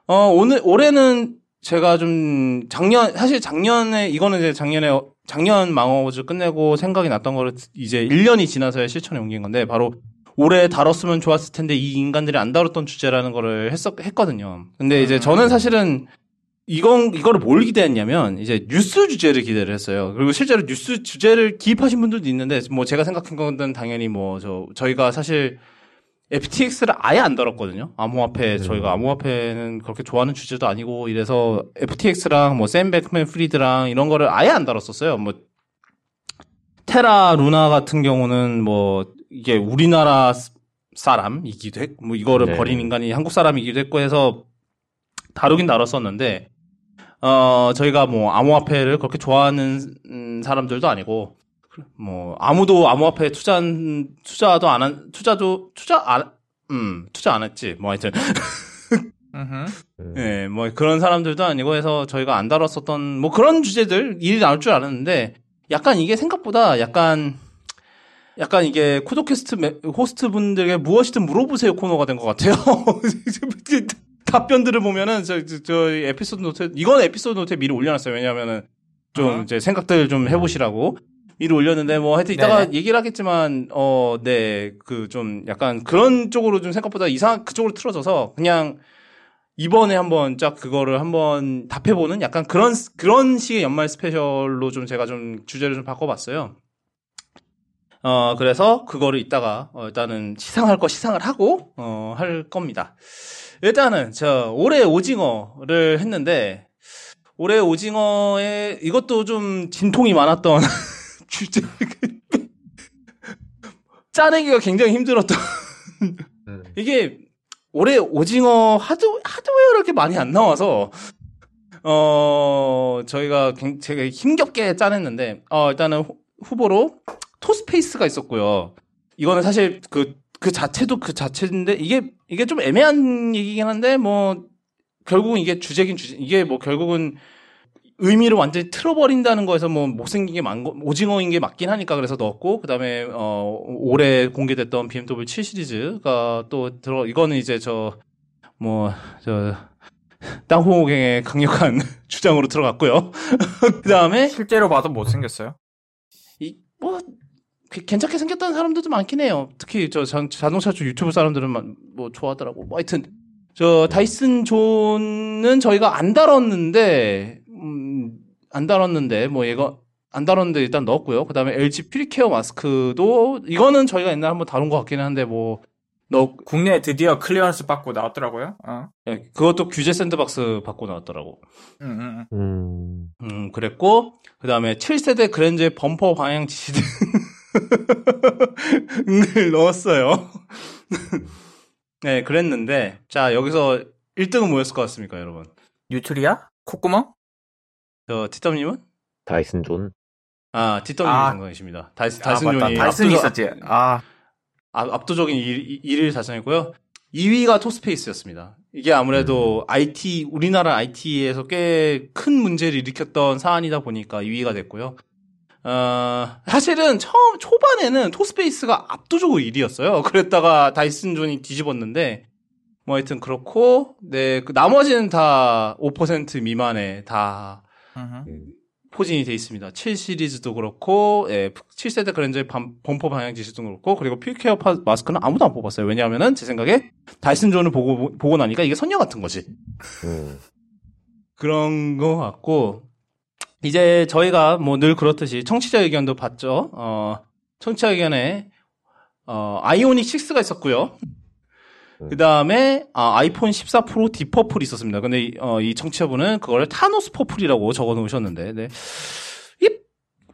어 오늘 올해는 제가 좀 작년 사실 작년에 이거는 이제 작년에 작년 망어즈 끝내고 생각이 났던 거를 이제 1년이 지나서야 실천에 옮긴 건데 바로 올해 다뤘으면 좋았을 텐데 이 인간들이 안 다뤘던 주제라는 거를 했었 했거든요. 근데 이제 음. 저는 사실은 이건 이거를 뭘 기대했냐면 이제 뉴스 주제를 기대를 했어요. 그리고 실제로 뉴스 주제를 기입하신 분들도 있는데 뭐 제가 생각한 건 당연히 뭐 저 저희가 사실 FTX를 아예 안 다뤘거든요. 암호화폐 네. 저희가 암호화폐는 그렇게 좋아하는 주제도 아니고 이래서 FTX랑 뭐 샘 뱅크먼 프리드랑 이런 거를 아예 안 다뤘었어요. 뭐 테라 루나 같은 경우는 뭐 이게 우리나라 사람이기도 했고 뭐 이거를 네. 벌인 인간이 한국 사람이기도 했고 해서 다루긴 다뤘었는데 어 저희가 뭐 암호화폐를 그렇게 좋아하는 사람들도 아니고 뭐 아무도 암호화폐 투자 투자도 안 한 투자도 투자 안음 투자 안 했지. 뭐 하여튼. 네, 뭐 그런 사람들도 아니고 해서 저희가 안 다뤘었던 뭐 그런 주제들 일이 나올 줄 알았는데 약간 이게 생각보다 약간 약간 이게 코드캐스트 호스트 분들에게 무엇이든 물어보세요 코너가 된 것 같아요. 답변들을 보면은 저, 저, 저 에피소드 노트 이건 에피소드 노트에 미리 올려놨어요. 왜냐하면은 좀 어? 이제 생각들 좀 해보시라고. 미리 올렸는데 뭐 하여튼 이따가 네네. 얘기를 하겠지만 어 네 그 좀 약간 그런 쪽으로 좀 생각보다 이상 그쪽으로 틀어져서 그냥 이번에 한번 쫙 그거를 한번 답해보는 약간 그런 그런 식의 연말 스페셜로 좀 제가 좀 주제를 좀 바꿔봤어요. 어 그래서 그거를 이따가 어, 일단은 시상할 거 시상을 하고 어 할 겁니다. 일단은 저 올해 오징어를 했는데 올해 오징어에 이것도 좀 진통이 많았던 주제 짜내기가 굉장히 힘들었던 음. 이게 올해 오징어 하드 하드웨어를 이렇게 많이 안 나와서 어 저희가 제가 힘겹게 짜냈는데 어 일단은 후보로 토스페이스가 있었고요. 이거는 사실 그그 그 자체도 그 자체인데 이게 이게 좀 애매한 얘기긴 한데 뭐 결국은 이게 주제긴 주제 이게 뭐 결국은 의미를 완전히 틀어버린다는 거에서 뭐 못생긴 게 많고 오징어인 게 맞긴 하니까 그래서 넣었고 그다음에 어 올해 공개됐던 BMW 7 시리즈가 또 들어 이거는 이제 저 뭐 저 땅콩호갱의 강력한 주장으로 들어갔고요. 그다음에 실제로 봐도 못생겼어요. 이 뭐 괜찮게 생겼다는 사람들도 많긴 해요. 특히 저 자동차 쪽 유튜브 사람들은 뭐 좋아하더라고. 뭐 하여튼 저 다이슨 존은 저희가 안 다뤘는데 음, 안 다뤘는데 뭐 얘가 안 다뤘는데 일단 넣었고요. 그다음에 LG 퓨리케어 마스크도 이거는 저희가 옛날에 한번 다룬 것 같기는 한데 뭐너 국내 드디어 clearance 받고 나왔더라고요. 어. 예, 그것도 규제 샌드박스 받고 나왔더라고. 음, 음, 음. 음 그랬고 그다음에 7세대 그랜저의 범퍼 방향 지시등 을 넣었어요. 네, 그랬는데 자 여기서 1등은 뭐였을 것 같습니까, 여러분? 뉴트리아? 콧구멍? 저 티덤님은? 다이슨 존. 아, 티덤님 아. 생각이십니다. 다이슨, 다이슨 아, 존이 다이슨이 있었지. 아. 압도적인 1, 1위를 달성했고요. 2위가 토스페이스였습니다. 이게 아무래도 음. IT, 우리나라 IT에서 꽤 큰 문제를 일으켰던 사안이다 보니까 2위가 됐고요. 어, 사실은 처음, 초반에는 토스페이스가 압도적으로 1위였어요. 그랬다가 다이슨 존이 뒤집었는데, 뭐 하여튼 그렇고, 네, 그 나머지는 다 5% 미만에 다 uh-huh. 포진이 돼 있습니다. 7 시리즈도 그렇고, 예, 7세대 그랜저의 범퍼 방향 지시등도 그렇고, 그리고 퓨리케어 파, 마스크는 아무도 안 뽑았어요. 왜냐하면은 제 생각에 다이슨 존을 보고 보고 나니까 이게 선녀 같은 거지. 음. 그런 거 같고, 이제 저희가 뭐 늘 그렇듯이 청취자 의견도 봤죠. 어, 청취자 의견에 어, 아이오닉 6가 있었고요. 네. 그 다음에 아, 아이폰 14 프로 deep purple이 있었습니다. 근데 이, 어, 이 청취자분은 그걸 타노스 purple이라고 적어 놓으셨는데, 네. 이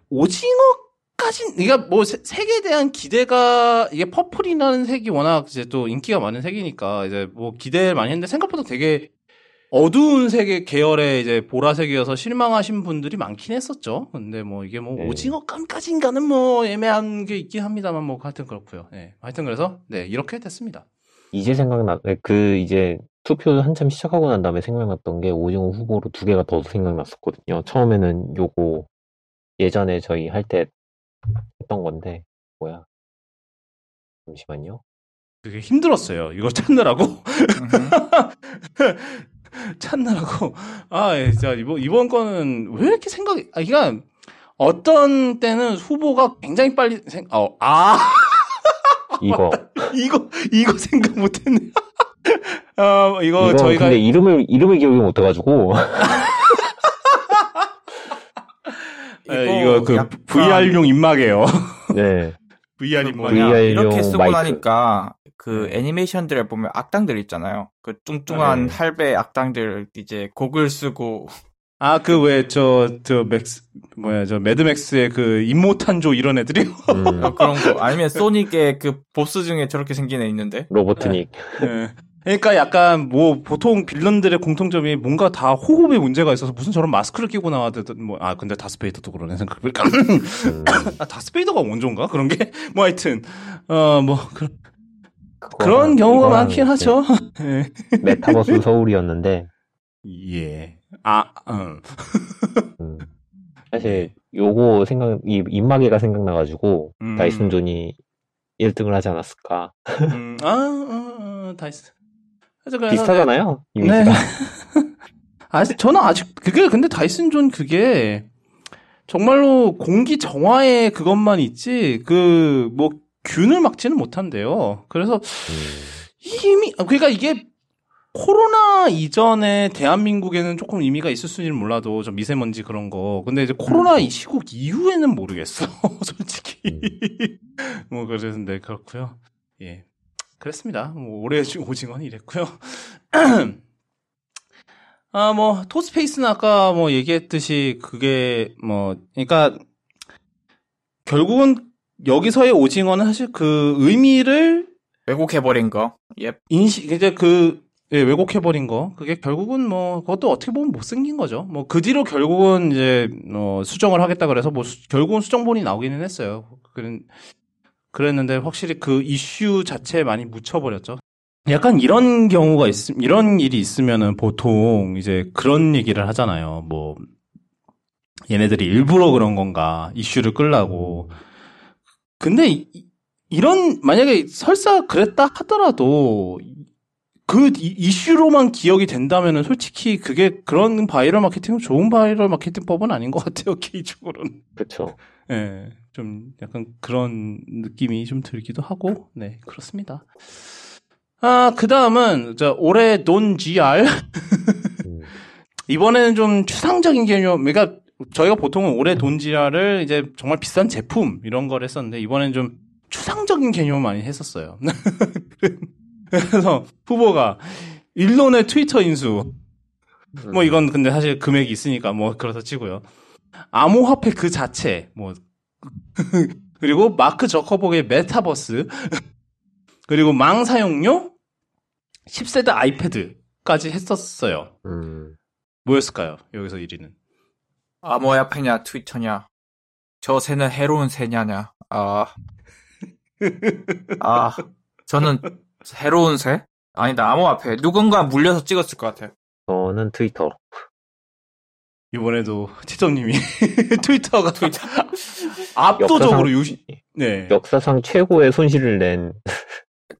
오징어까진, 그러니까 뭐 세, 색에 대한 기대가 이게 purple이라는 색이 워낙 이제 또 인기가 많은 색이니까 이제 뭐 기대를 많이 했는데 생각보다 되게 어두운 색의 계열의 이제 보라색이어서 실망하신 분들이 많긴 했었죠. 근데 뭐 이게 뭐 네. 오징어 깜까진가는 뭐 애매한 게 있긴 합니다만 뭐 하여튼 그렇고요. 네. 하여튼 그래서 네, 이렇게 됐습니다. 이제 생각나, 네, 그, 이제, 투표 한참 시작하고 난 다음에 생각났던 게 오징어 후보로 두 개가 더 생각났었거든요. 처음에는 요거, 예전에 저희 할 때 했던 건데, 뭐야. 잠시만요. 되게 힘들었어요. 이거 찾느라고. 찾느라고. 아, 예, 자, 이번, 이번 거는 왜 이렇게 생각이, 아, 그러니까 어떤 때는 후보가 굉장히 빨리 생, 어, 아. 이거. 이거, 이거 생각 못 했네. 어, 이거 저희가. 근데 이름을, 이름을 기억이 못 해가지고. 네, 이거 그 약간... VR용 입막이에요. 네. VR 입막. 이렇게 쓰고 마이크. 나니까 그 애니메이션들에 보면 악당들 있잖아요. 그 뚱뚱한 네. 할배 악당들 이제 곡을 쓰고 아, 그, 왜, 저, 저, 맥스, 뭐야, 저, 매드맥스의 그, 임모탄조 이런 애들이요? 음. 어, 그런 거. 아니면 소닉의 그, 보스 중에 저렇게 생긴 애 있는데? 로보트닉. 네. 네. 그러니까 약간, 뭐, 보통 빌런들의 공통점이 뭔가 다 호흡에 문제가 있어서 무슨 저런 마스크를 끼고 나왔든, 뭐, 아, 근데 다스베이더도 그러네, 생각해보니까. 음. 아, 다스베이더가 원조인가? 그런 게? 뭐 하여튼, 어, 뭐, 그, 그런 경우가 많긴 하죠. 네. 메타버스 서울이었는데. 예. 아, 음. 음. 사실 요거 생각 이 입마개가 생각나가지고 음. 다이슨 존이 1등을 하지 않았을까. 음. 아, 아, 아 다이슨. 비슷하잖아요. 네. 아직 저는 아직 그게 근데 다이슨 존 그게 정말로 공기 정화에 그것만 있지 그 뭐 균을 막지는 못한대요. 그래서 음. 이미 그러니까 이게 코로나 이전에 대한민국에는 조금 의미가 있을 수는 몰라도 좀 미세먼지 그런 거. 근데 이제 코로나 음. 이 시국 이후에는 모르겠어. 솔직히. 음. 뭐 그랬는데 그렇고요. 예. 그랬습니다. 뭐 올해 오징어는 이랬고요. 아, 뭐 토스페이스는 아까 뭐 얘기했듯이 그게 뭐 그러니까 결국은 여기서의 오징어는 사실 그 의미를 왜곡해버린 거. 예. 인식 이제 그 예, 왜곡해버린 거. 그게 결국은 뭐, 그것도 어떻게 보면 못생긴 거죠. 뭐, 그 뒤로 결국은 이제, 어, 수정을 하겠다 그래서 뭐, 수, 결국은 수정본이 나오기는 했어요. 그런, 그랬는데 확실히 그 이슈 자체에 많이 묻혀버렸죠. 약간 이런 경우가 있, 이런 일이 있으면은 보통 이제 그런 얘기를 하잖아요. 뭐, 얘네들이 일부러 그런 건가, 이슈를 끌라고. 근데 이, 이런, 만약에 설사 그랬다 하더라도 그 이슈로만 기억이 된다면은 솔직히 그게 그런 바이럴 마케팅은 좋은 바이럴 마케팅법은 아닌 것 같아요 개인적으로는. 그렇죠. 예, 네, 좀 약간 그런 느낌이 좀 들기도 하고, 네 그렇습니다. 아, 그 다음은, 저, 올해 돈 GR. 음. 이번에는 좀 추상적인 개념, 그러니까 저희가 보통은 올해 돈 GR을 이제 정말 비싼 제품, 이런 걸 했었는데, 이번엔 좀 추상적인 개념을 많이 했었어요. 그래서 후보가, 일론의 트위터 인수. 뭐 이건 근데 사실 금액이 있으니까 뭐 그렇다 치고요. 암호화폐 그 자체, 뭐. 그리고 마크 저커버그의 메타버스. 그리고 망 사용료 10세대 아이패드까지 했었어요. 음. 뭐였을까요? 여기서 1위는. 아, 뭐야, 패냐, 트위터냐. 저 새는 해로운 새냐냐. 아. 아. 저는 해로운 새? 아니다, 암호화폐. 누군가 물려서 찍었을 것 같아요. 저는 트위터. 이번에도 티점님이 트위터가 트위터 압도적으로 유시 네 역사상 최고의 손실을 낸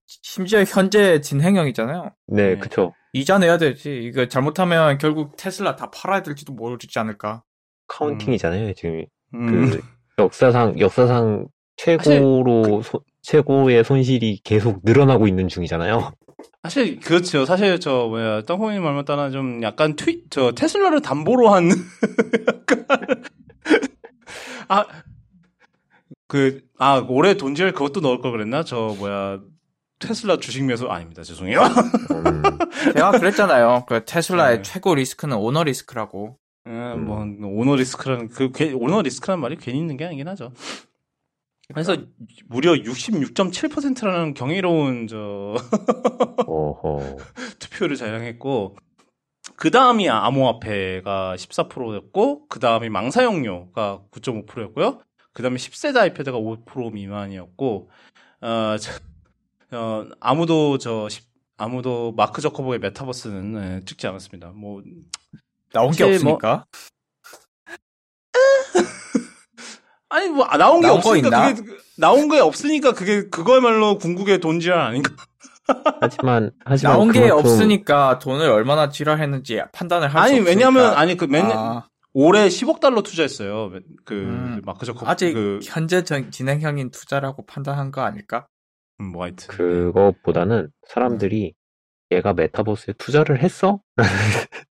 심지어 현재 진행형이잖아요. 네, 네. 그쵸. 이자 내야 되지. 이거 잘못하면 결국 테슬라 다 팔아야 될지도 모르지 않을까. counting이잖아요, 음. 지금. 음. 그 역사상 역사상 최고로 그... 소, 최고의 손실이 계속 늘어나고 있는 중이잖아요. 사실 그렇죠. 사실 저 뭐야 땅콩이 말마따나 좀 약간 트윗 저 테슬라를 담보로 한 약간 아 그 아 올해 돈지를 그것도 넣을 걸 그랬나? 저 뭐야 테슬라 주식 매수 아닙니다. 죄송해요. 음. 제가 그랬잖아요. 그 테슬라의 네. 최고 리스크는 오너 리스크라고. 음, 뭐 오너 리스크라는 그 오너 리스크라는 말이 괜히 있는 게 아니긴 하죠. 그래서. 무려 66.7%라는 경이로운 저 투표를 자랑했고 그 다음이 암호화폐가 14%였고 그 다음이 망사용료가 9.5%였고요. 그 다음에 10세대 아이패드가 5% 미만이었고 어, 저, 어, 아무도 저 아무도 마크 저커버의 메타버스는 네, 찍지 않았습니다. 뭐 나온 게뭐 없으니까. 뭐, 아니 뭐 나온 게 나온 없으니까 그게 나온 게 없으니까 그게 그거야말로 궁극의 돈지랄 아닌가? 하지만 하지만 나온 게 그만큼... 없으니까 돈을 얼마나 지랄했는지 판단을 할수 없으니까. 아니 왜냐면 아니 그 매년 아... 올해 10억 달러 투자했어요. 그 음, 마크 저커 아직 그... 현재 전, 진행형인 투자라고 판단한 거 아닐까? 음, 뭐 하여튼 그거보다는 사람들이 얘가 메타버스에 투자를 했어?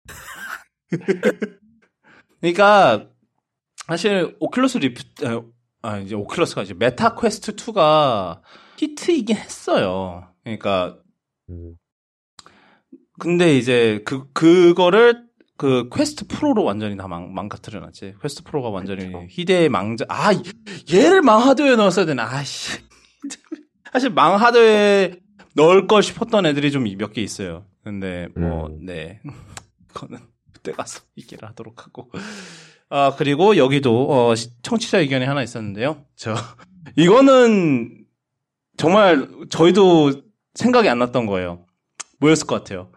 그러니까 사실 오큘러스 리프 아 이제 오큘러스가 이제 메타 퀘스트 2가 히트이긴 했어요. 그러니까 음. 근데 이제 그 그거를 그 퀘스트 프로로 완전히 다 망, 망가뜨려 놨지. 퀘스트 프로가 완전히 그쵸. 희대의 망작. 아 얘를 망하드웨어에 넣었어야 되나. 아씨. 사실 망하드웨어에 넣을 걸 싶었던 애들이 좀 몇 개 있어요. 근데 뭐 음. 네. 그거는 그때 가서 얘기를 하도록 하고. 아, 그리고 여기도, 어, 청취자 의견이 하나 있었는데요. 저, 이거는 정말 저희도 생각이 안 났던 거예요. 뭐였을 것 같아요?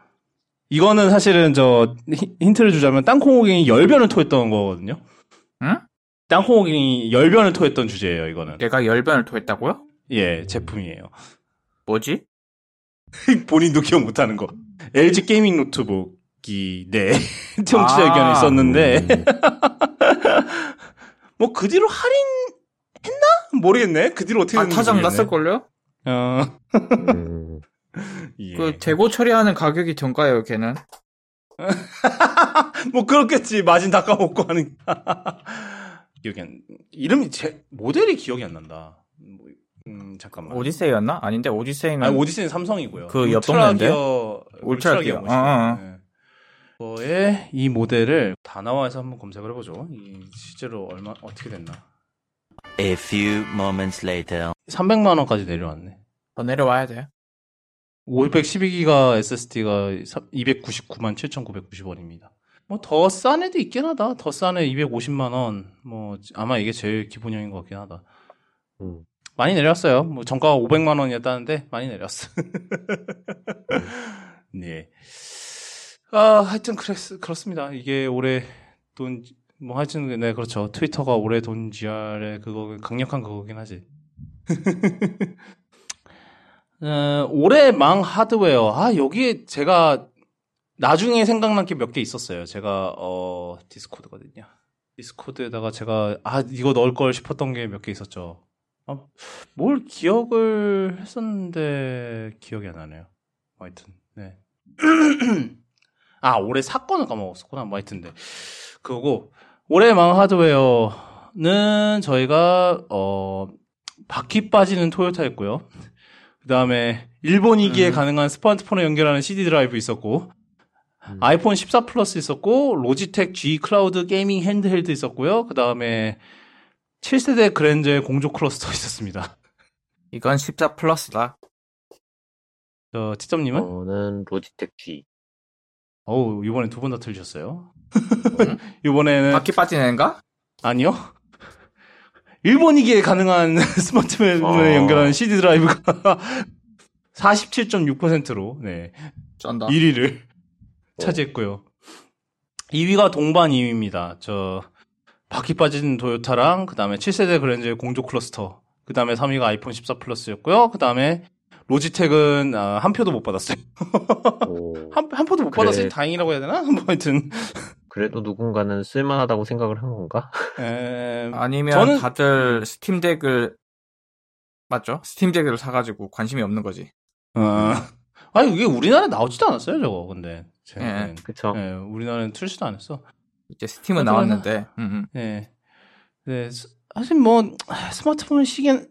이거는 사실은 저, 힌트를 주자면 땅콩호갱이 열변을 토했던 거거든요. 응? 땅콩호갱이 열변을 토했던 주제예요, 이거는. 얘가 열변을 토했다고요? 예, 제품이에요. 뭐지? 본인도 기억 못하는 거. LG 게이밍 노트북. 있기 네 청취자 아, 의견이 있었는데 음. 뭐그 뒤로 할인 했나 모르겠네 그 뒤로 어떻게 아, 타장 났을 걸요? 어. 음. 예. 그 재고 처리하는 가격이 정가예요 걔는 뭐 그렇겠지 마진 다 까먹고 하니까 기억이 안 이름이 제 모델이 기억이 안 난다 뭐, 음, 잠깐만. 오디세이였나? 아닌데 오디세이는 아니, 오디세이는 삼성이고요. 그 옆동네인데. 울트라 기어. 어, 어. 네. 거에 이 모델을 다나와에서 한번 검색을 해보죠. 이 실제로 얼마 어떻게 됐나? A few moments later. 300만 원까지 내려왔네. 더 내려와야 돼. 512기가 SSD가 299만 7,990원입니다. 뭐 더 싼 애도 있긴 하다. 더 싼 애 250만 원. 뭐 아마 이게 제일 기본형인 것 같긴 하다. 음. 많이 내렸어요. 뭐 정가가 500만 원이었다는데 많이 내렸어. 네. 아, 하여튼 그랬, 그렇습니다. 이게 올해 돈, 뭐 하여튼, 네, 그렇죠. 트위터가 올해 돈 GR의 그거, 강력한 그거긴 하지. 어, 올해 망 하드웨어. 아, 여기에 제가 나중에 생각난 게 몇 개 있었어요. 제가, 어, 디스코드거든요. 디스코드에다가 제가, 아, 이거 넣을 걸 싶었던 게 몇 개 있었죠. 아, 뭘 기억을 했었는데 기억이 안 나네요. 뭐 하여튼, 네. 아, 올해 사건을 까먹었었구나. 뭐 하여튼, 네. 그거고, 올해 망 하드웨어는 저희가, 어, 바퀴 빠지는 토요타였고요. 그 다음에, 일본이기에 음. 가능한 스마트폰에 연결하는 CD 드라이브 있었고, 음. 아이폰 14 플러스 있었고, 로지텍 G 클라우드 게이밍 핸드헬드 있었고요. 그 다음에, 7세대 그랜저의 공조 클러스터 있었습니다. 이건 14 플러스다. 저, 티점님은? 저는 로지텍 G. 어우, 이번엔 두 번 다 틀리셨어요. 음? 이번에는. 바퀴 빠지는가? 아니요. 일본이기에 가능한 스마트폰에 어... 연결하는 CD 드라이브가 47.6%로, 네. 쩐다. 1위를 차지했고요. 2위가 동반 2위입니다. 저, 바퀴 빠진 도요타랑, 그 다음에 7세대 그랜저의 공조 클러스터. 그 다음에 3위가 아이폰 14 플러스였고요. 그 다음에 로지텍은 아, 한 표도 못 받았어요. 한, 한 표도 못 그래. 받았으니 다행이라고 해야 되나? 뭐 하여튼. 그래도 누군가는 쓸만하다고 생각을 한 건가? 에... 아니면 저는... 다들 스팀덱을 맞죠? 스팀덱을 사가지고 관심이 없는 거지. 어... 아니 이게 우리나라에 나오지도 않았어요 저거 근데. 예, 그쵸. 예, 우리나라는 출시도 안 했어. 이제 스팀은 나왔는데. 음, 음. 예. 네. 사실 뭐 스마트폰 시기엔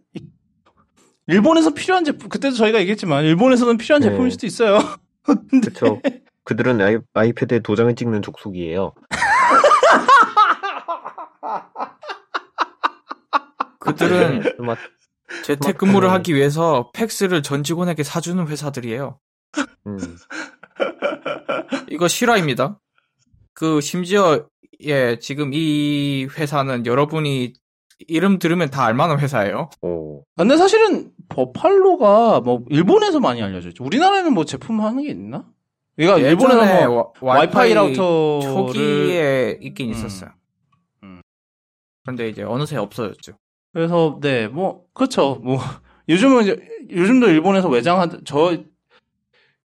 일본에서 필요한 제품 그때도 저희가 얘기했지만 일본에서는 필요한 네. 제품일 수도 있어요. 그렇죠. 그들은 아이, 아이패드에 도장을 찍는 족속이에요. 그들은 재택근무를 하기 위해서 팩스를 전 직원에게 사주는 회사들이에요. 음. 이거 실화입니다. 그 심지어 예 지금 이 회사는 여러분이 이름 들으면 다 알만한 회사예요. 오. 근데 사실은 버팔로가 뭐 일본에서 많이 알려져 있죠. 우리나라에는 뭐 제품 하는 게 있나? 그러니까 일본에는 뭐 와 이파이, 와이파이 라우터 초기에 있긴 음. 있었어요. 음. 그런데 이제 어느새 없어졌죠. 그래서 네 뭐 그렇죠. 뭐 요즘은 이제 요즘도 일본에서 외장한 저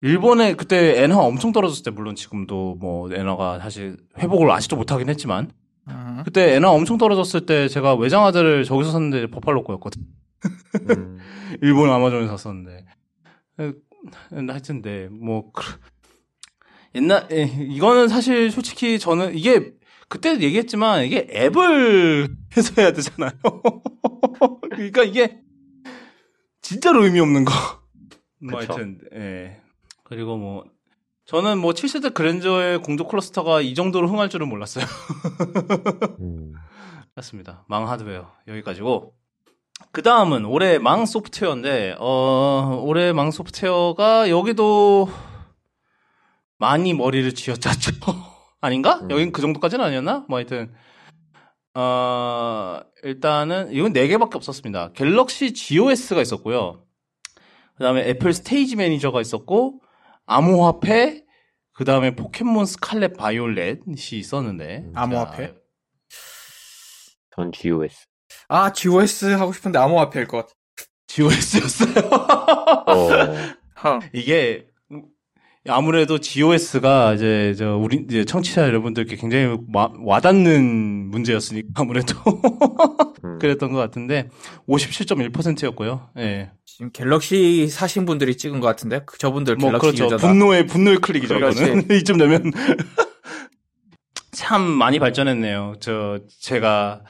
일본에 그때 엔화 엄청 떨어졌을 때 물론 지금도 뭐 엔화가 사실 회복을 아직도 못하긴 했지만 음. 그때 엔화 엄청 떨어졌을 때 제가 외장하드를 저기서 샀는데 버팔로 거였거든. 음. 일본 아마존에서 샀었는데. 하여튼 네, 뭐 옛날 에, 이거는 사실 솔직히 저는 이게 그때 얘기했지만 이게 앱을 해서 해야 되잖아요. 그러니까 이게 진짜로 의미 없는 거. 뭐 하여튼 예. 그리고 뭐 저는 뭐 7세대 그랜저의 공조 클러스터가 이 정도로 흥할 줄은 몰랐어요. 음. 그렇습니다. 망 하드웨어 여기까지고 그 다음은 올해 망 소프트웨어인데 어 올해 망 소프트웨어가 여기도 많이 머리를 쥐어짰죠. 아닌가? 음. 여긴 그 정도까지는 아니었나? 뭐 하여튼 어 일단은 이건 4개밖에 없었습니다. 갤럭시 GOS가 있었고요. 그 다음에 애플 스테이지 매니저가 있었고 암호화폐, 그 다음에 포켓몬 스칼렛 바이올렛이 있었는데. 음, 암호화폐? 전 GOS. 아, GOS 하고 싶은데 암호화폐일 것 같아. GOS였어요? 어. 이게, 아무래도 GOS가 이제 저 우리 이제 청취자 여러분들께 굉장히 와, 와닿는 문제였으니까 아무래도 음. 그랬던 것 같은데 57.1%였고요. 예. 지금 갤럭시 사신 분들이 찍은 것 같은데 그 저분들 뭐 갤럭시 그렇죠. 유저다. 분노의 분노의 클릭이죠. 이거는 이쯤 되면 참 많이 발전했네요. 저 제가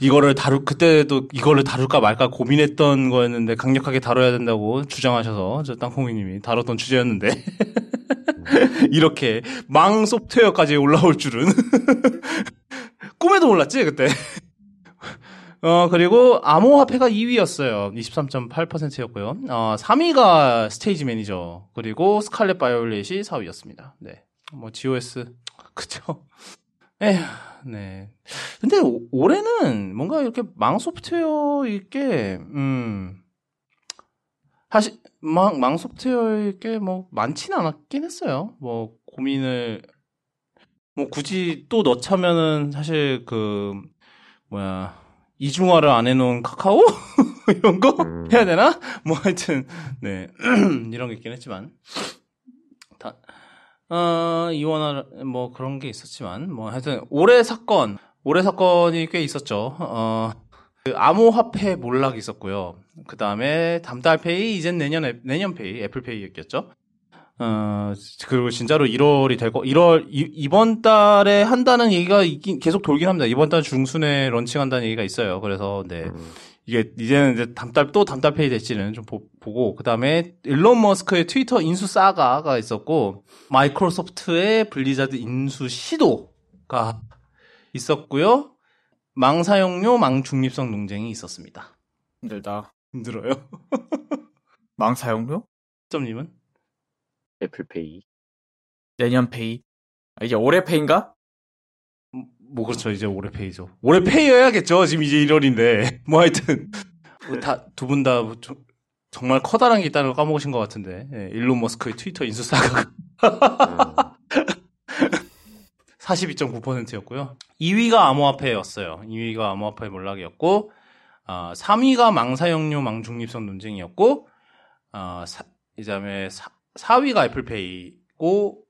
이거를 다루 그때도 이거를 다룰까 말까 고민했던 거였는데 강력하게 다뤄야 된다고 주장하셔서 저 땅콩이님이 다뤘던 주제였는데 이렇게 망 소프트웨어까지 올라올 줄은 꿈에도 몰랐지 그때. 어 그리고 암호화폐가 2위였어요. 23.8%였고요. 어 3위가 스테이지 매니저 그리고 스칼렛 바이올렛이 4위였습니다. 네. 뭐 GOS 그쵸. 에휴 네. 근데 오, 올해는 뭔가 이렇게 망 소프트웨어 있게, 음, 사실, 망, 망 소프트웨어 있게 뭐 많지는 않았긴 했어요. 뭐 고민을, 뭐 굳이 또 넣자면은 사실 그, 뭐야, 이중화를 안 해놓은 카카오? 이런 거? 음. 해야 되나? 뭐 하여튼, 네. 이런 게 있긴 했지만. 다, 어, 이원화, 뭐 그런 게 있었지만, 뭐 하여튼, 올해 사건, 올해 사건이 꽤 있었죠. 어, 그 암호화폐 몰락이 있었고요. 그 다음에 담달페이 이젠 내년 내년페이 애플페이였겠죠. 어 그리고 진짜로 1월이 될 거, 1월 이, 번 달에 한다는 얘기가 있긴, 계속 돌긴 합니다. 이번 달 중순에 런칭한다는 얘기가 있어요. 그래서 네 음. 이게 이제는 이제 담달 또 담달페이 될지는 좀 보, 고그 다음에 일론 머스크의 트위터 인수 사가가 있었고 마이크로소프트의 블리자드 인수 시도가 있었고요. 망 사용료, 망 중립성 논쟁이 있었습니다. 힘들다. 힘들어요. 망 사용료? 점님은? 애플페이. 내년 페이. 아, 이제 올해 페이인가? 음, 뭐 그렇죠. 이제 올해 페이죠. 올해 페이여야겠죠. 지금 이제 1월인데. 뭐 하여튼 뭐 다두 분다 정말 커다란 게 있다는 걸 까먹으신 것 같은데. 예, 일론 머스크의 트위터 인수사가 음. 42.9%였고요. 2위가 암호화폐였어요. 2위가 암호화폐 몰락이었고, 어, 3위가 망사용료 망중립성 논쟁이었고, 어, 사, 이 다음에 4, 위가 애플페이고,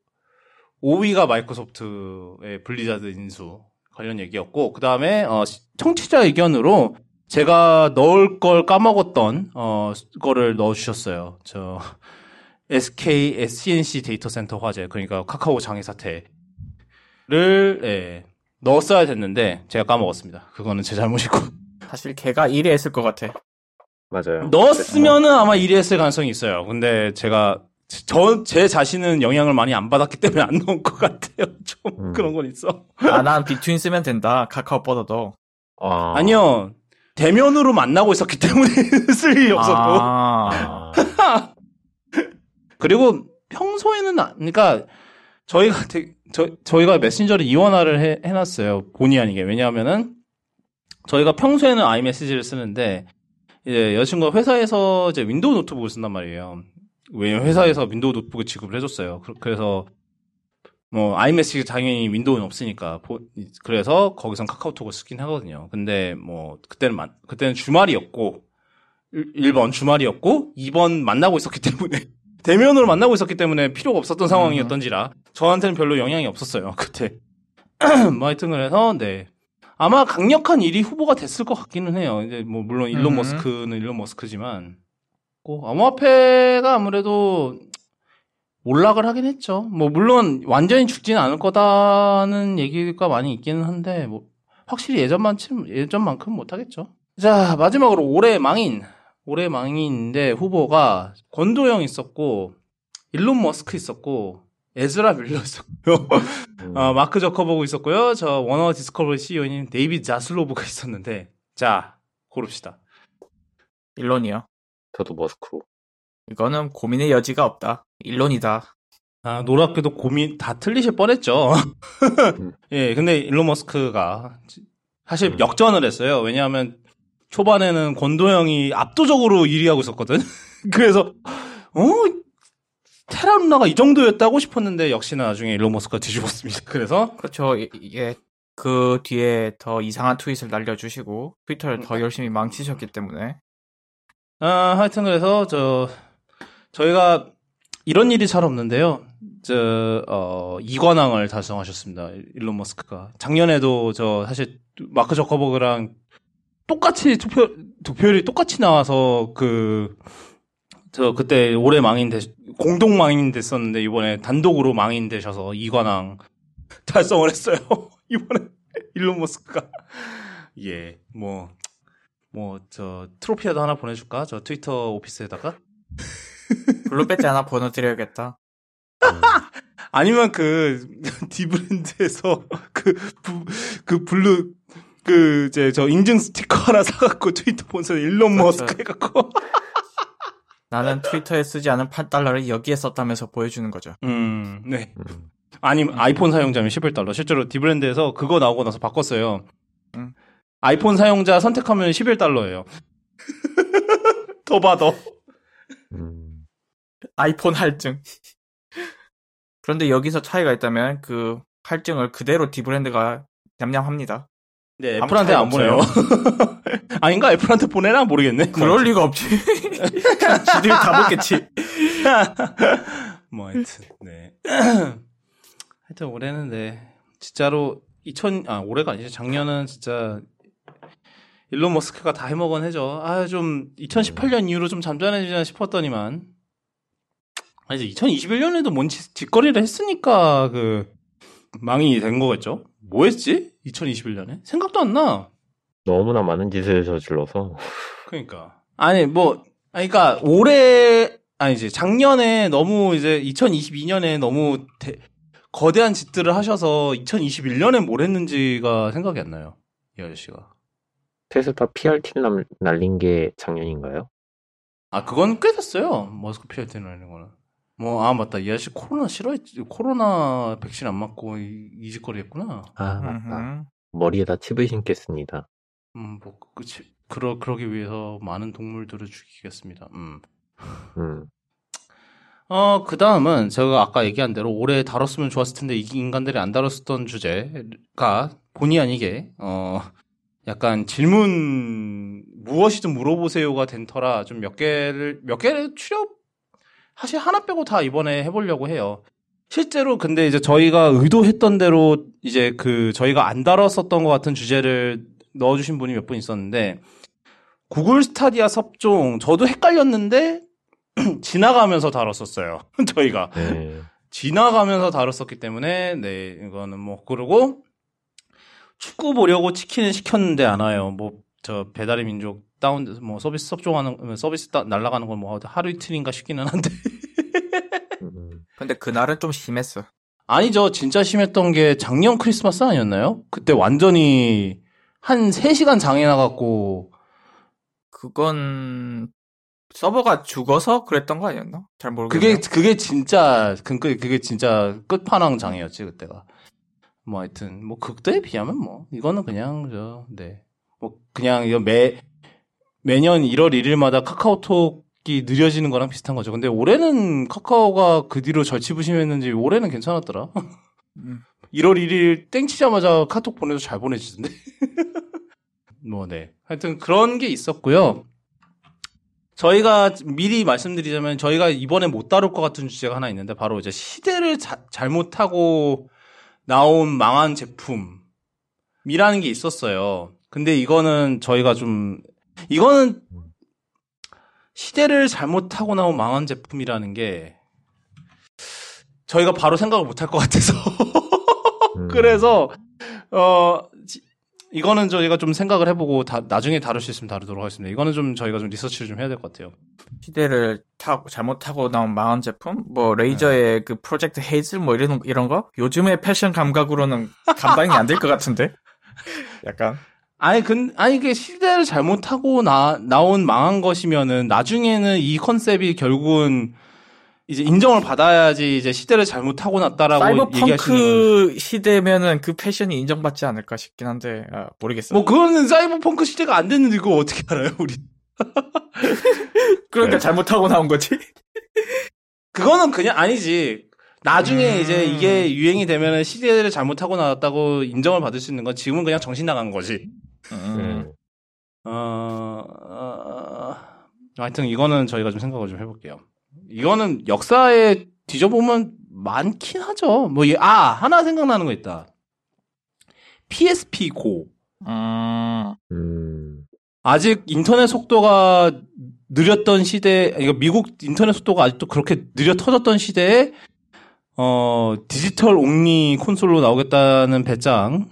5위가 마이크로소프트의 블리자드 인수 관련 얘기였고, 그 다음에 어, 청취자 의견으로 제가 넣을 걸 까먹었던 어, 거를 넣어주셨어요. 저 SK SC&C 데이터 센터 화재, 그러니까 카카오 장애 사태. 를 예, 넣었어야 됐는데 제가 까먹었습니다. 그거는 제 잘못이고. 사실 걔가 1위 했을 것 같아. 맞아요. 넣었으면은 아마 1위 했을 가능성이 있어요. 근데 제가 저 제 자신은 영향을 많이 안 받았기 때문에 안 넣은 것 같아요. 좀 음. 그런 건 있어. 아, 난 비트윈 쓰면 된다. 카카오보다도. 아... 아니요. 대면으로 만나고 있었기 때문에 쓸 일이 없었고. 아... 그리고 평소에는, 그러니까 저희가 되게, 저, 저희가 메신저를 이원화를 해, 해놨어요. 본의 아니게. 왜냐하면은, 저희가 평소에는 아이메시지를 쓰는데, 이제 여자친구가 회사에서 이제 윈도우 노트북을 쓴단 말이에요. 왜냐면 회사에서 윈도우 노트북을 지급을 해줬어요. 그래서, 뭐, 아이메시지 당연히 윈도우는 없으니까, 그래서 거기선 카카오톡을 쓰긴 하거든요. 근데 뭐, 그때는, 그때는 주말이었고, 1번 주말이었고, 2번 만나고 있었기 때문에, 대면으로 만나고 있었기 때문에 필요가 없었던 상황이었던지라 저한테는 별로 영향이 없었어요 그때. 뭐 하여튼 그래서 네 아마 강력한 1위 후보가 됐을 것 같기는 해요. 이제 뭐 물론 일론 음. 머스크는 일론 머스크지만 꼭 암호화폐가 아무래도 올락을 하긴 했죠. 뭐 물론 완전히 죽지는 않을 거다는 얘기가 많이 있기는 한데 뭐 확실히 예전만큼 예전만큼 못 하겠죠. 자 마지막으로 올해 망인 올해 망인인데 후보가 권도영 있었고 일론 머스크 있었고 에즈라 밀러 있었고요. 음. 어, 마크 저커버그 있었고요. 저 워너 디스커버리 CEO인 데이비드 자슬로브가 있었는데 자 고릅시다. 일론이요. 저도 머스크로. 이거는 고민의 여지가 없다. 일론이다. 아, 놀랍게도 고민 다 틀리실 뻔했죠. 음. 예, 근데 일론 머스크가 사실 음. 역전을 했어요. 왜냐하면 초반에는 권도형이 압도적으로 1위 하고 있었거든. 그래서 어 테라 누나가 이 정도였다고 싶었는데 역시나 나중에 일론 머스크가 뒤집었습니다. 그래서 그렇죠. 이게 그 뒤에 더 이상한 트윗을 날려주시고 트위터를 더 열심히 망치셨기 때문에 아 하여튼 그래서 저 저희가 이런 일이 잘 없는데요. 저, 어, 이관왕을 달성하셨습니다. 일론 머스크가. 작년에도 저, 사실, 마크 저커버그랑 똑같이 투표 투표율이 똑같이 나와서 그 저 그때 올해 망인 되 공동 망인 됐었는데 이번에 단독으로 망인 되셔서 이관왕 달성을 했어요. 이번에 일론 머스크가 예 뭐 뭐 저 트로피라도 하나 보내줄까? 저 트위터 오피스에다가 블루 배지 하나 보내드려야겠다. 아니면 그 디브랜드에서 그, 부, 그 블루 그 이제 저 인증 스티커 하나 사갖고 트위터 본사 일론 그렇죠. 머스크 해갖고 나는 트위터에 쓰지 않은 8달러를 여기에 썼다면서 보여주는 거죠. 음, 네. 음. 아니면 아이폰 사용자면 11달러. 실제로 디브랜드에서 그거 나오고 나서 바꿨어요. 음. 아이폰 사용자 선택하면 11달러예요. 더 받아. 음. 아이폰 할증. 그런데 여기서 차이가 있다면 그 할증을 그대로 디브랜드가 냠냠합니다. 네, 애플한테 안 보내요. 아닌가? 애플한테 보내나? 모르겠네. 그럴 리가 없지. 지들이 다 먹겠지. 뭐, 하여튼, 네. 하여튼, 올해는 네. 진짜로, 2000, 아, 올해가 아니죠. 작년은 진짜, 일론 머스크가 다 해먹은 해죠. 아, 좀 2018년 이후로 좀 잠잠해지나 싶었더니만 아, 이제 2021년에도 뭔 뒷거리를 했으니까 그 망이 된 거겠죠. 뭐 했지? 2021년에? 생각도 안 나. 너무나 많은 짓을 저질러서. 그러니까. 아니, 뭐, 아니, 그러니까 올해, 아니, 이제 작년에 너무 이제 2022년에 너무 대, 거대한 짓들을 하셔서 2021년에 뭘 했는지가 생각이 안 나요. 이 아저씨가. 테스타 PRT 날린 게 작년인가요? 아, 그건 꽤 됐어요. 머스크 PRT 날린 거는. 뭐, 아, 맞다. 이 아저씨 코로나 싫어했지. 코로나 백신 안 맞고 이, 이 짓거리 했구나. 아, 맞다. 머리에다 칩을 신겠습니다. 음, 뭐, 그 치. 그러, 그러기 위해서 많은 동물들을 죽이겠습니다. 음. 음. 어, 그 다음은 제가 아까 얘기한 대로 올해 다뤘으면 좋았을 텐데 이 인간들이 안 다뤘었던 주제가 본의 아니게, 어, 약간 질문 무엇이든 물어보세요가 된 터라 좀 몇 개를, 몇 개를 출연 사실 하나 빼고 다 이번에 해보려고 해요. 실제로 근데 이제 저희가 의도했던 대로 이제 그 저희가 안 다뤘었던 것 같은 주제를 넣어주신 분이 몇 분 있었는데 구글 스타디아 섭종 저도 헷갈렸는데 지나가면서 다뤘었어요. 저희가 네. 지나가면서 다뤘었기 때문에 네 이거는 뭐 그러고 축구 보려고 치킨을 시켰는데 안 와요. 뭐 저 배달의 민족 다운 뭐 서비스 섭종하는 서비스 날라가는 건 뭐 하루 이틀인가 싶기는 한데. 음. 근데 그날은 좀 심했어. 아니죠. 진짜 심했던 게 작년 크리스마스 아니었나요? 그때 완전히 한 3시간 장애 나갔고 그건 서버가 죽어서 그랬던 거 아니었나? 잘 모르겠네요. 그게 그게 진짜 그게 그게 진짜 끝판왕 장애였지 그때가. 뭐 하여튼 뭐 그때에 비하면 뭐 이거는 그냥 저 네. 뭐 그냥 이거 매 매년 1월 1일마다 카카오톡 이 느려지는 거랑 비슷한 거죠. 근데 올해는 카카오가 그 뒤로 절치부심했는지 올해는 괜찮았더라. 음. 1월 1일 땡치자마자 카톡 보내도 잘 보내지던데. 뭐, 네. 하여튼 그런 게 있었고요. 저희가 미리 말씀드리자면 저희가 이번에 못 다룰 것 같은 주제가 하나 있는데 바로 이제 시대를 자, 잘못하고 나온 망한 제품이라는 게 있었어요. 근데 이거는 저희가 좀 이거는 시대를 잘못하고 나온 망한 제품이라는 게 저희가 바로 생각을 못 할 것 같아서 음. 그래서 어 이거는 저희가 좀 생각을 해보고 다, 나중에 다룰 수 있으면 다루도록 하겠습니다. 이거는 좀 저희가 좀 리서치를 좀 해야 될 것 같아요. 시대를 타고 잘못하고 나온 망한 제품, 뭐 레이저의 네. 그 프로젝트 헤이즐 뭐 이런 이런 거 요즘의 패션 감각으로는 감당이 안 될 것 같은데. 약간. 아니, 근, 아니, 그 시대를 잘못하고 나, 나온 망한 것이면은 나중에는 이 컨셉이 결국은 이제 인정을 받아야지 이제 시대를 잘못하고 났다라고 사이버펑크 시대면은 그 패션이 인정받지 않을까 싶긴 한데 아, 모르겠어요. 뭐 그거는 사이버펑크 시대가 안 됐는데 그거 어떻게 알아요, 우리? 그러니까 네. 잘못하고 나온 거지. 그거는 그냥 아니지. 나중에 음... 이제 이게 유행이 되면은 시대를 잘못하고 나왔다고 인정을 받을 수 있는 건 지금은 그냥 정신 나간 거지. 음. 어, 어, 하여튼 이거는 저희가 좀 생각을 좀 해볼게요. 이거는 역사에 뒤져보면 많긴 하죠. 뭐, 아, 하나 생각나는 거 있다. PSP 고. 음... 아직 인터넷 속도가 느렸던 시대, 이거 미국 인터넷 속도가 아직도 그렇게 느려 터졌던 시대에, 어, 디지털 only 콘솔로 나오겠다는 배짱.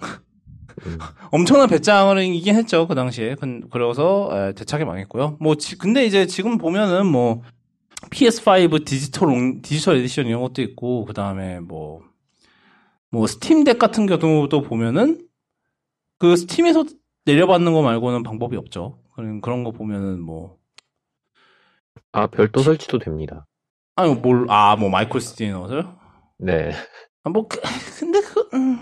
음. 엄청난 배짱을 이긴 했죠, 그 당시에. 그래서, 대차게 망했고요. 뭐, 지, 근데 이제 지금 보면은 뭐, PS5 디지털 디지털 에디션 이런 것도 있고 그 다음에 뭐 뭐 스팀덱 같은 경우도 보면은 그 스팀에서 내려받는 거 말고는 방법이 없죠. 그런 그런 거 보면은 뭐 아 별도 설치도 됩니다. 아니 뭘 아 뭐 micro SD 넣어서요? 네. 아 뭐 그, 근데 그 음.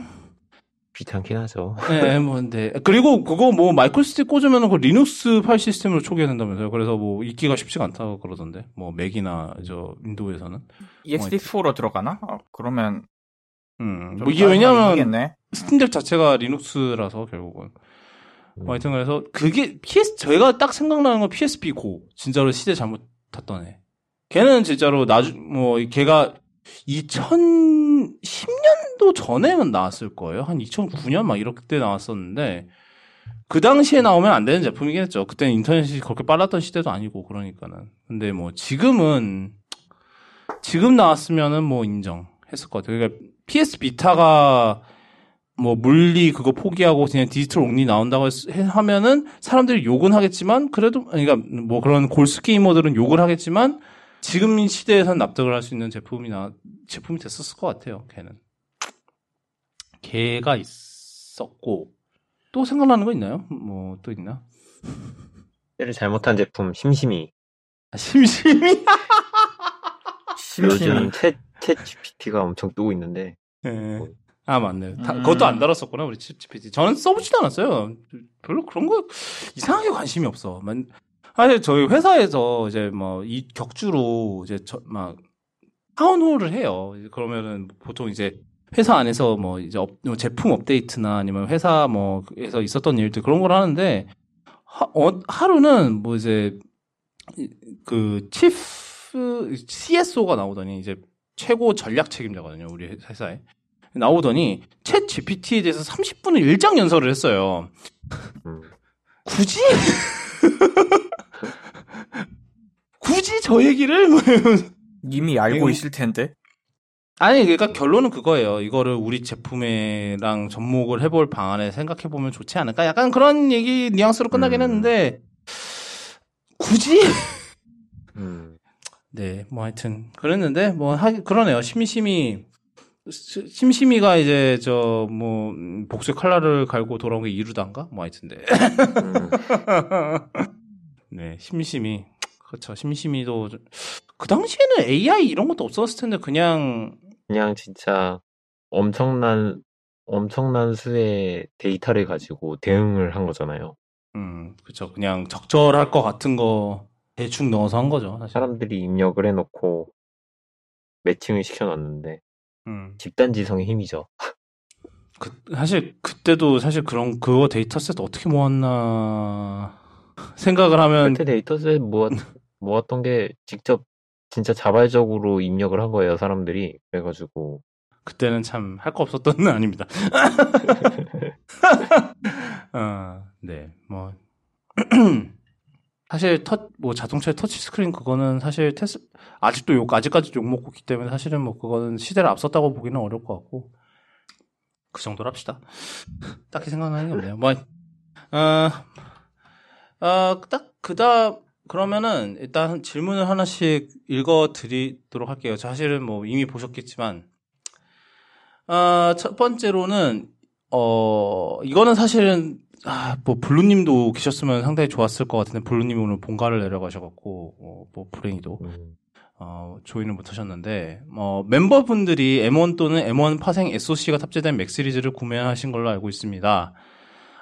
귀찮긴 하죠. 네, 뭐, 네. 그리고 그거 뭐 micro SD 꽂으면 그 리눅스 파일 시스템으로 초기화 된다면서요. 그래서 뭐 읽기가 쉽지가 않다고 그러던데. 뭐 맥이나 저 윈도우에서는. EXT4로 들어가나? 어, 그러면 음, 뭐 이게 왜냐면 스팀덱 자체가 리눅스라서 결국은. 음. 뭐 하여튼 그래서 그게 PS 저희가 딱 생각나는 건 PSP 고 진짜로 시대 잘못 탔던 애. 걔는 진짜로 나중 뭐 걔가 2010년 도 전에만 나왔을 거예요. 한 2009년 막 이렇게 때 나왔었는데 그 당시에 나오면 안 되는 제품이긴 했죠. 그때는 인터넷이 그렇게 빨랐던 시대도 아니고 그러니까는. 근데 뭐 지금은 지금 나왔으면은 뭐 인정했을 것 같아요. 그러니까 PS 비타가 뭐 물리 그거 포기하고 그냥 디지털 옥리 나온다고 하면은 사람들이 욕은 하겠지만 그래도 그러니까 뭐 그런 골수 게이머들은 욕을 하겠지만 지금 시대에선 납득을 할 수 있는 제품이나 제품이 됐었을 것 같아요. 걔는 걔가 있었고 또 생각나는 거 있나요? 뭐 또 있나? 때를 잘못 탄 제품 심심이. 아, 심심이. 요즘 챗, 챗 GPT가 엄청 뜨고 있는데. 네. 아 맞네. 다, 음. 그것도 안 다뤘었구나 우리 챗 GPT. 저는 써보지도 않았어요. 별로 그런 거 이상하게 관심이 없어. 사실 저희 회사에서 이제 뭐 이 격주로 이제 저, 막 town hall을 해요. 그러면은 보통 이제 회사 안에서 뭐 이제 업, 뭐 제품 업데이트나 아니면 회사 뭐에서 있었던 일들 그런 걸 하는데 하, 어, 하루는 뭐 이제 그 치프 CSO가 나오더니 이제 최고 전략 책임자거든요 우리 회사에 나오더니 챗 GPT에 대해서 30분을 일장 연설을 했어요. 음. 굳이 굳이 저 얘기를 이미 알고 있을 텐데. 아니 그러니까 결론은 그거예요. 이거를 우리 제품에랑 접목을 해볼 방안에 생각해 보면 좋지 않을까? 약간 그런 얘기 뉘앙스로 끝나긴 음. 했는데 굳이 음. 네, 뭐 하여튼 그랬는데 뭐 하, 그러네요. 심심이 심심이가 이제 저 뭐 복수의 칼날을 갈고 돌아온 게 이루단가? 뭐 하여튼데. 음. 네, 심심이 그렇죠. 심심이도 그 당시에는 AI 이런 것도 없었을 텐데 그냥 그냥 진짜 엄청난 엄청난 수의 데이터를 가지고 대응을 한 거잖아요. 음, 그렇죠. 그냥 적절할 것 같은 거 대충 넣어서 한 거죠. 사실. 사람들이 입력을 해놓고 매칭을 시켜놨는데 음. 집단 지성의 힘이죠. 그, 사실 그때도 사실 그런 그거 dataset 어떻게 모았나 생각을 하면 그때 dataset 모았 모았던 게 직접 진짜 자발적으로 입력을 한 거예요, 사람들이. 그래가지고. 그때는 참 할 거 없었던 건 아닙니다. 어, 네, 뭐. 사실 터, 뭐 자동차의 터치 스크린 그거는 사실 테스, 아직도 욕, 아직까지 욕 먹고 있기 때문에 사실은 뭐 그거는 시대를 앞섰다고 보기는 어려울 것 같고. 그 정도로 합시다. 딱히 생각나는 게 없네요. 뭐, 어, 어, 딱, 그 다음, 그러면은 일단 질문을 하나씩 읽어 드리도록 할게요. 사실은 뭐 이미 보셨겠지만 아, 첫 번째로는 어 이거는 사실은 아, 뭐 블루님도 계셨으면 상당히 좋았을 것 같은데 블루님이 오늘 본가를 내려가셔갖고 어, 뭐 불행히도 음. 어, join을 못하셨는데 어, 멤버분들이 M1 또는 M1 파생 SoC가 탑재된 맥 시리즈를 구매하신 걸로 알고 있습니다.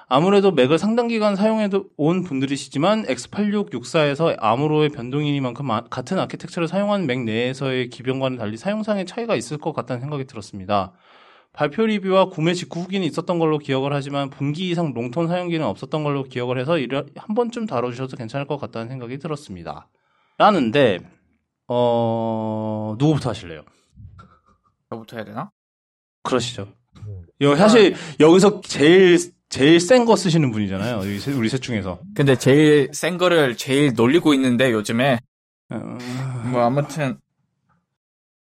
아무래도 맥을 상당 기간 사용해 온 분들이시지만 x86-64에서 ARM으로의 변동이니만큼 같은 아키텍처를 사용한 맥 내에서의 기변과는 달리 사용상의 차이가 있을 것 같다는 생각이 들었습니다. 발표 리뷰와 구매 직후 후기는 있었던 걸로 기억을 하지만 분기 이상 롱톤 사용기는 없었던 걸로 기억을 해서 이를 한 번쯤 다뤄주셔도 괜찮을 것 같다는 생각이 들었습니다. 라는데 어 누구부터 하실래요? 저부터 해야 되나? 그러시죠. 여, 사실 여기서 제일 제일 센 거 쓰시는 분이잖아요. 우리 셋 중에서. 근데 제일 센 거를 제일 놀리고 있는데 요즘에 어... 뭐 아무튼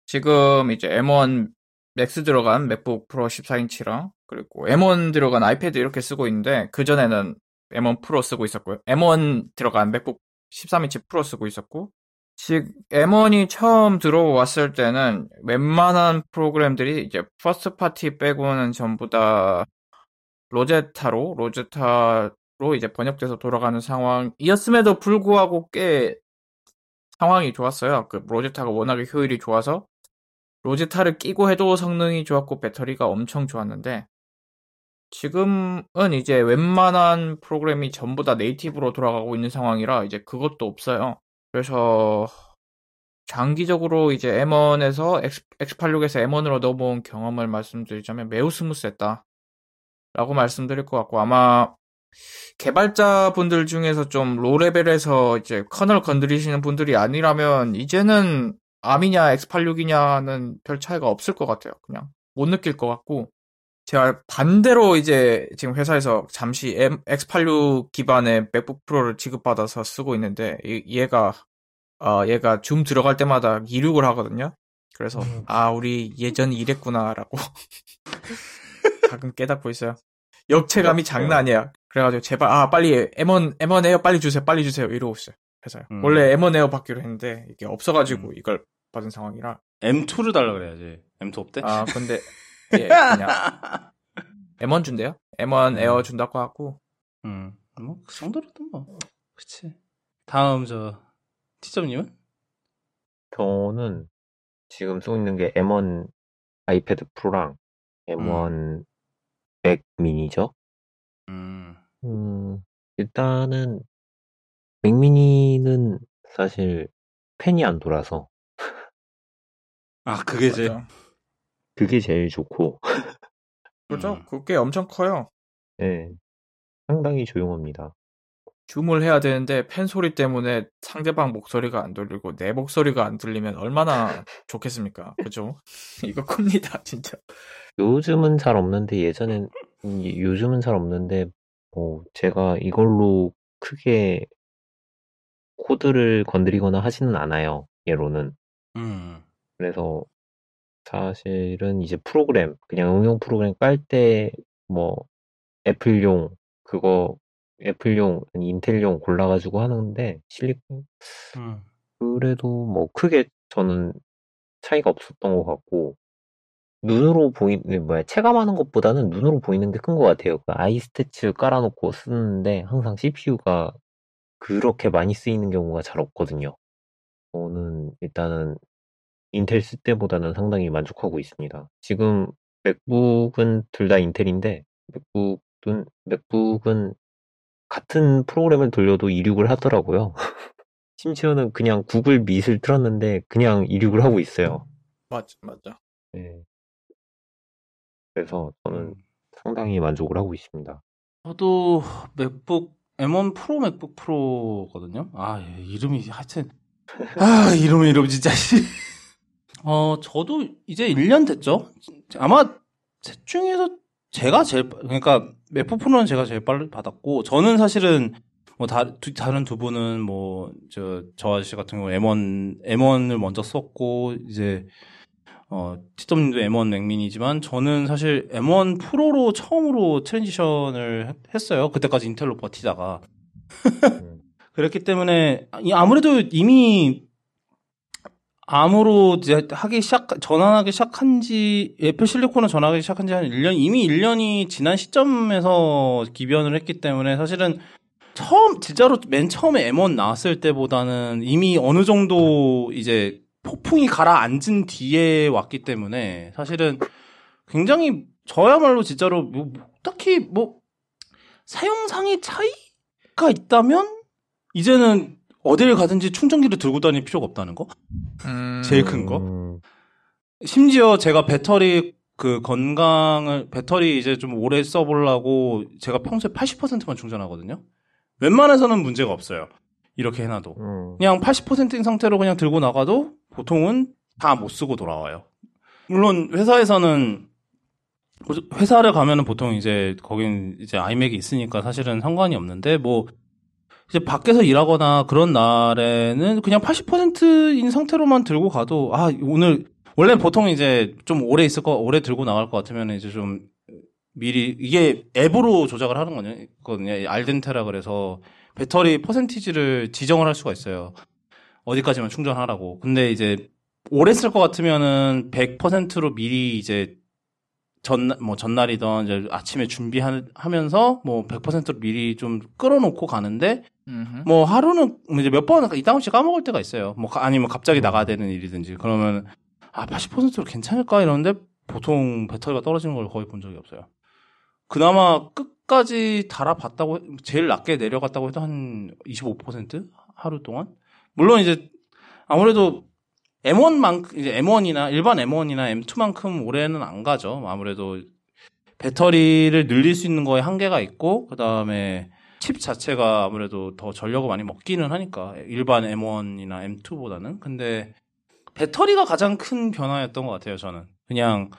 지금 이제 M1 맥스 들어간 맥북 프로 14인치랑 그리고 M1 들어간 아이패드 이렇게 쓰고 있는데 그 전에는 M1 프로 쓰고 있었고요. M1 들어간 맥북 13인치 프로 쓰고 있었고 즉 M1이 처음 들어왔을 때는 웬만한 프로그램들이 이제 first party 빼고는 전부 다 로제타로 로제타로 이제 번역돼서 돌아가는 상황이었음에도 불구하고 꽤 상황이 좋았어요. 그 로제타가 워낙에 효율이 좋아서 로제타를 끼고 해도 성능이 좋았고 배터리가 엄청 좋았는데 지금은 이제 웬만한 프로그램이 전부 다 네이티브로 돌아가고 있는 상황이라 이제 그것도 없어요. 그래서 장기적으로 이제 M1에서 X, 8 6에서 M1으로 넘어온 경험을 말씀드리자면 매우 스무스했다. 라고 말씀드릴 것 같고 아마 개발자분들 중에서 좀 로레벨에서 이제 커널 건드리시는 분들이 아니라면 이제는 암이냐 X86이냐는 별 차이가 없을 것 같아요. 그냥 못 느낄 것 같고 제가 반대로 이제 지금 회사에서 잠시 M, X86 기반의 맥북 프로를 지급받아서 쓰고 있는데 얘가 어 얘가 줌 들어갈 때마다 이륙을 하거든요. 그래서 음. 아 우리 예전에 이랬구나라고 가끔 깨닫고 있어요. 역체감이 장난 아니야. 그래가지고 제발 아 빨리 M1 M1 에어 빨리 주세요 빨리 주세요 이러고 있어요 회사요. 음. 원래 M1 에어 받기로 했는데 이게 없어가지고 음. 이걸 받은 상황이라 M2를 달라 그래야지. M2 없대? 아 근데 예 그냥 M1 준대요. M1 에어 준다고 하고. 음, 뭐 그 정도로도 뭐 그치. 다음 저 티점님은? 저는 지금 쓰고 있는 게 M1 아이패드 프로랑 M1 음. 맥 미니죠. 음. 음, 일단은 맥 미니는 사실 펜이 안 돌아서 아 그게 제 그게 제일 좋고 그죠? 음. 그게 엄청 커요. 네, 상당히 조용합니다. 줌을 해야 되는데 팬 소리 때문에 상대방 목소리가 안 들리고 내 목소리가 안 들리면 얼마나 좋겠습니까? 그죠? 이거 큽니다, 진짜. 요즘은 잘 없는데 예전엔 요즘은 잘 없는데 뭐 제가 이걸로 크게 코드를 건드리거나 하지는 않아요. 예로는. 음. 그래서 사실은 이제 프로그램 그냥 응용 프로그램 깔 때 뭐 애플용 그거 애플용 인텔용 골라 가지고 하는데 실리콘 음. 그래도 뭐 크게 저는 차이가 없었던 것 같고 눈으로 보이는 뭐야 체감하는 것보다는 눈으로 보이는 게 큰 것 같아요. 그 아이 스태츠 깔아놓고 쓰는데 항상 CPU가 그렇게 많이 쓰이는 경우가 잘 없거든요. 저는 일단은 인텔 쓸 때보다는 상당히 만족하고 있습니다. 지금 맥북은 둘 다 인텔인데 맥북은 맥북은 같은 프로그램을 돌려도 이륙을 하더라고요. 심지어는 그냥 구글 밑을 틀었는데 그냥 이륙을 하고 있어요. 맞아, 맞아. 네. 그래서 저는 음. 상당히 만족을 하고 있습니다. 저도 맥북 M1 프로 맥북 프로거든요. 아 이름이 하여튼 아 이름이 이름 진짜 어, 저도 이제 1년 됐죠? 아마 셋 중에서 제가 제일, 그러니까 맥북 프로는 제가 제일 빨리 받았고, 저는 사실은 뭐 다, 두, 다른 두 분은 뭐, 저, 저 아저씨 같은 경우 M1, M1을 먼저 썼고, 이제, 어, 티점님도 M1 맥미니지만, 저는 사실 M1 프로로 처음으로 transition을 했어요. 그때까지 인텔로 버티다가. 음. 그랬기 때문에, 아무래도 이미 ARM으로 이제 하기 시작, 전환하기 시작한 지, 애플 실리콘을 전환하기 시작한 지 한 1년, 이미 1년이 지난 시점에서 기변을 했기 때문에 사실은 처음, 진짜로 맨 처음에 M1 나왔을 때보다는 이미 어느 정도 이제 폭풍이 가라앉은 뒤에 왔기 때문에 사실은 굉장히 저야말로 진짜로 뭐, 딱히 뭐 사용상의 차이가 있다면 이제는 어딜 가든지 충전기를 들고 다닐 필요가 없다는 거? 음... 제일 큰 거. 심지어 제가 배터리 그 건강을 배터리 이제 좀 오래 써보려고 제가 평소에 80%만 충전하거든요. 웬만해서는 문제가 없어요. 이렇게 해놔도 음... 그냥 80%인 상태로 그냥 들고 나가도 보통은 다 못 쓰고 돌아와요. 물론 회사에서는 회사를 가면은 보통 이제 거긴 이제 아이맥이 있으니까 사실은 상관이 없는데 뭐 이제 밖에서 일하거나 그런 날에는 그냥 80%인 상태로만 들고 가도 아 오늘 원래 보통 이제 좀 오래 있을 거 오래 들고 나갈 것 같으면 이제 좀 미리 이게 앱으로 조작을 하는 거거든요. 알덴테라 그래서 배터리 퍼센티지를 지정을 할 수가 있어요. 어디까지만 충전하라고. 근데 이제 오래 쓸 것 같으면은 100%로 미리 이제 전, 뭐, 전날이던 이제 아침에 준비하면서 뭐 100%로 미리 좀 끌어놓고 가는데 음흠. 뭐 하루는 이제 몇 번 이따금씩 까먹을 때가 있어요. 뭐 아니면 갑자기 음. 나가야 되는 일이든지 그러면 아 80%로 괜찮을까 이러는데 보통 배터리가 떨어지는 걸 거의 본 적이 없어요. 그나마 끝까지 달아봤다고 제일 낮게 내려갔다고 해도 한 25% 하루 동안 물론 이제 아무래도 M1만 이제 M1이나 일반 M1이나 M2만큼 오래는 안 가죠. 아무래도 배터리를 늘릴 수 있는 거에 한계가 있고 그다음에 칩 자체가 아무래도 더 전력을 많이 먹기는 하니까 일반 M1이나 M2보다는 근데 배터리가 가장 큰 변화였던 것 같아요 저는 그냥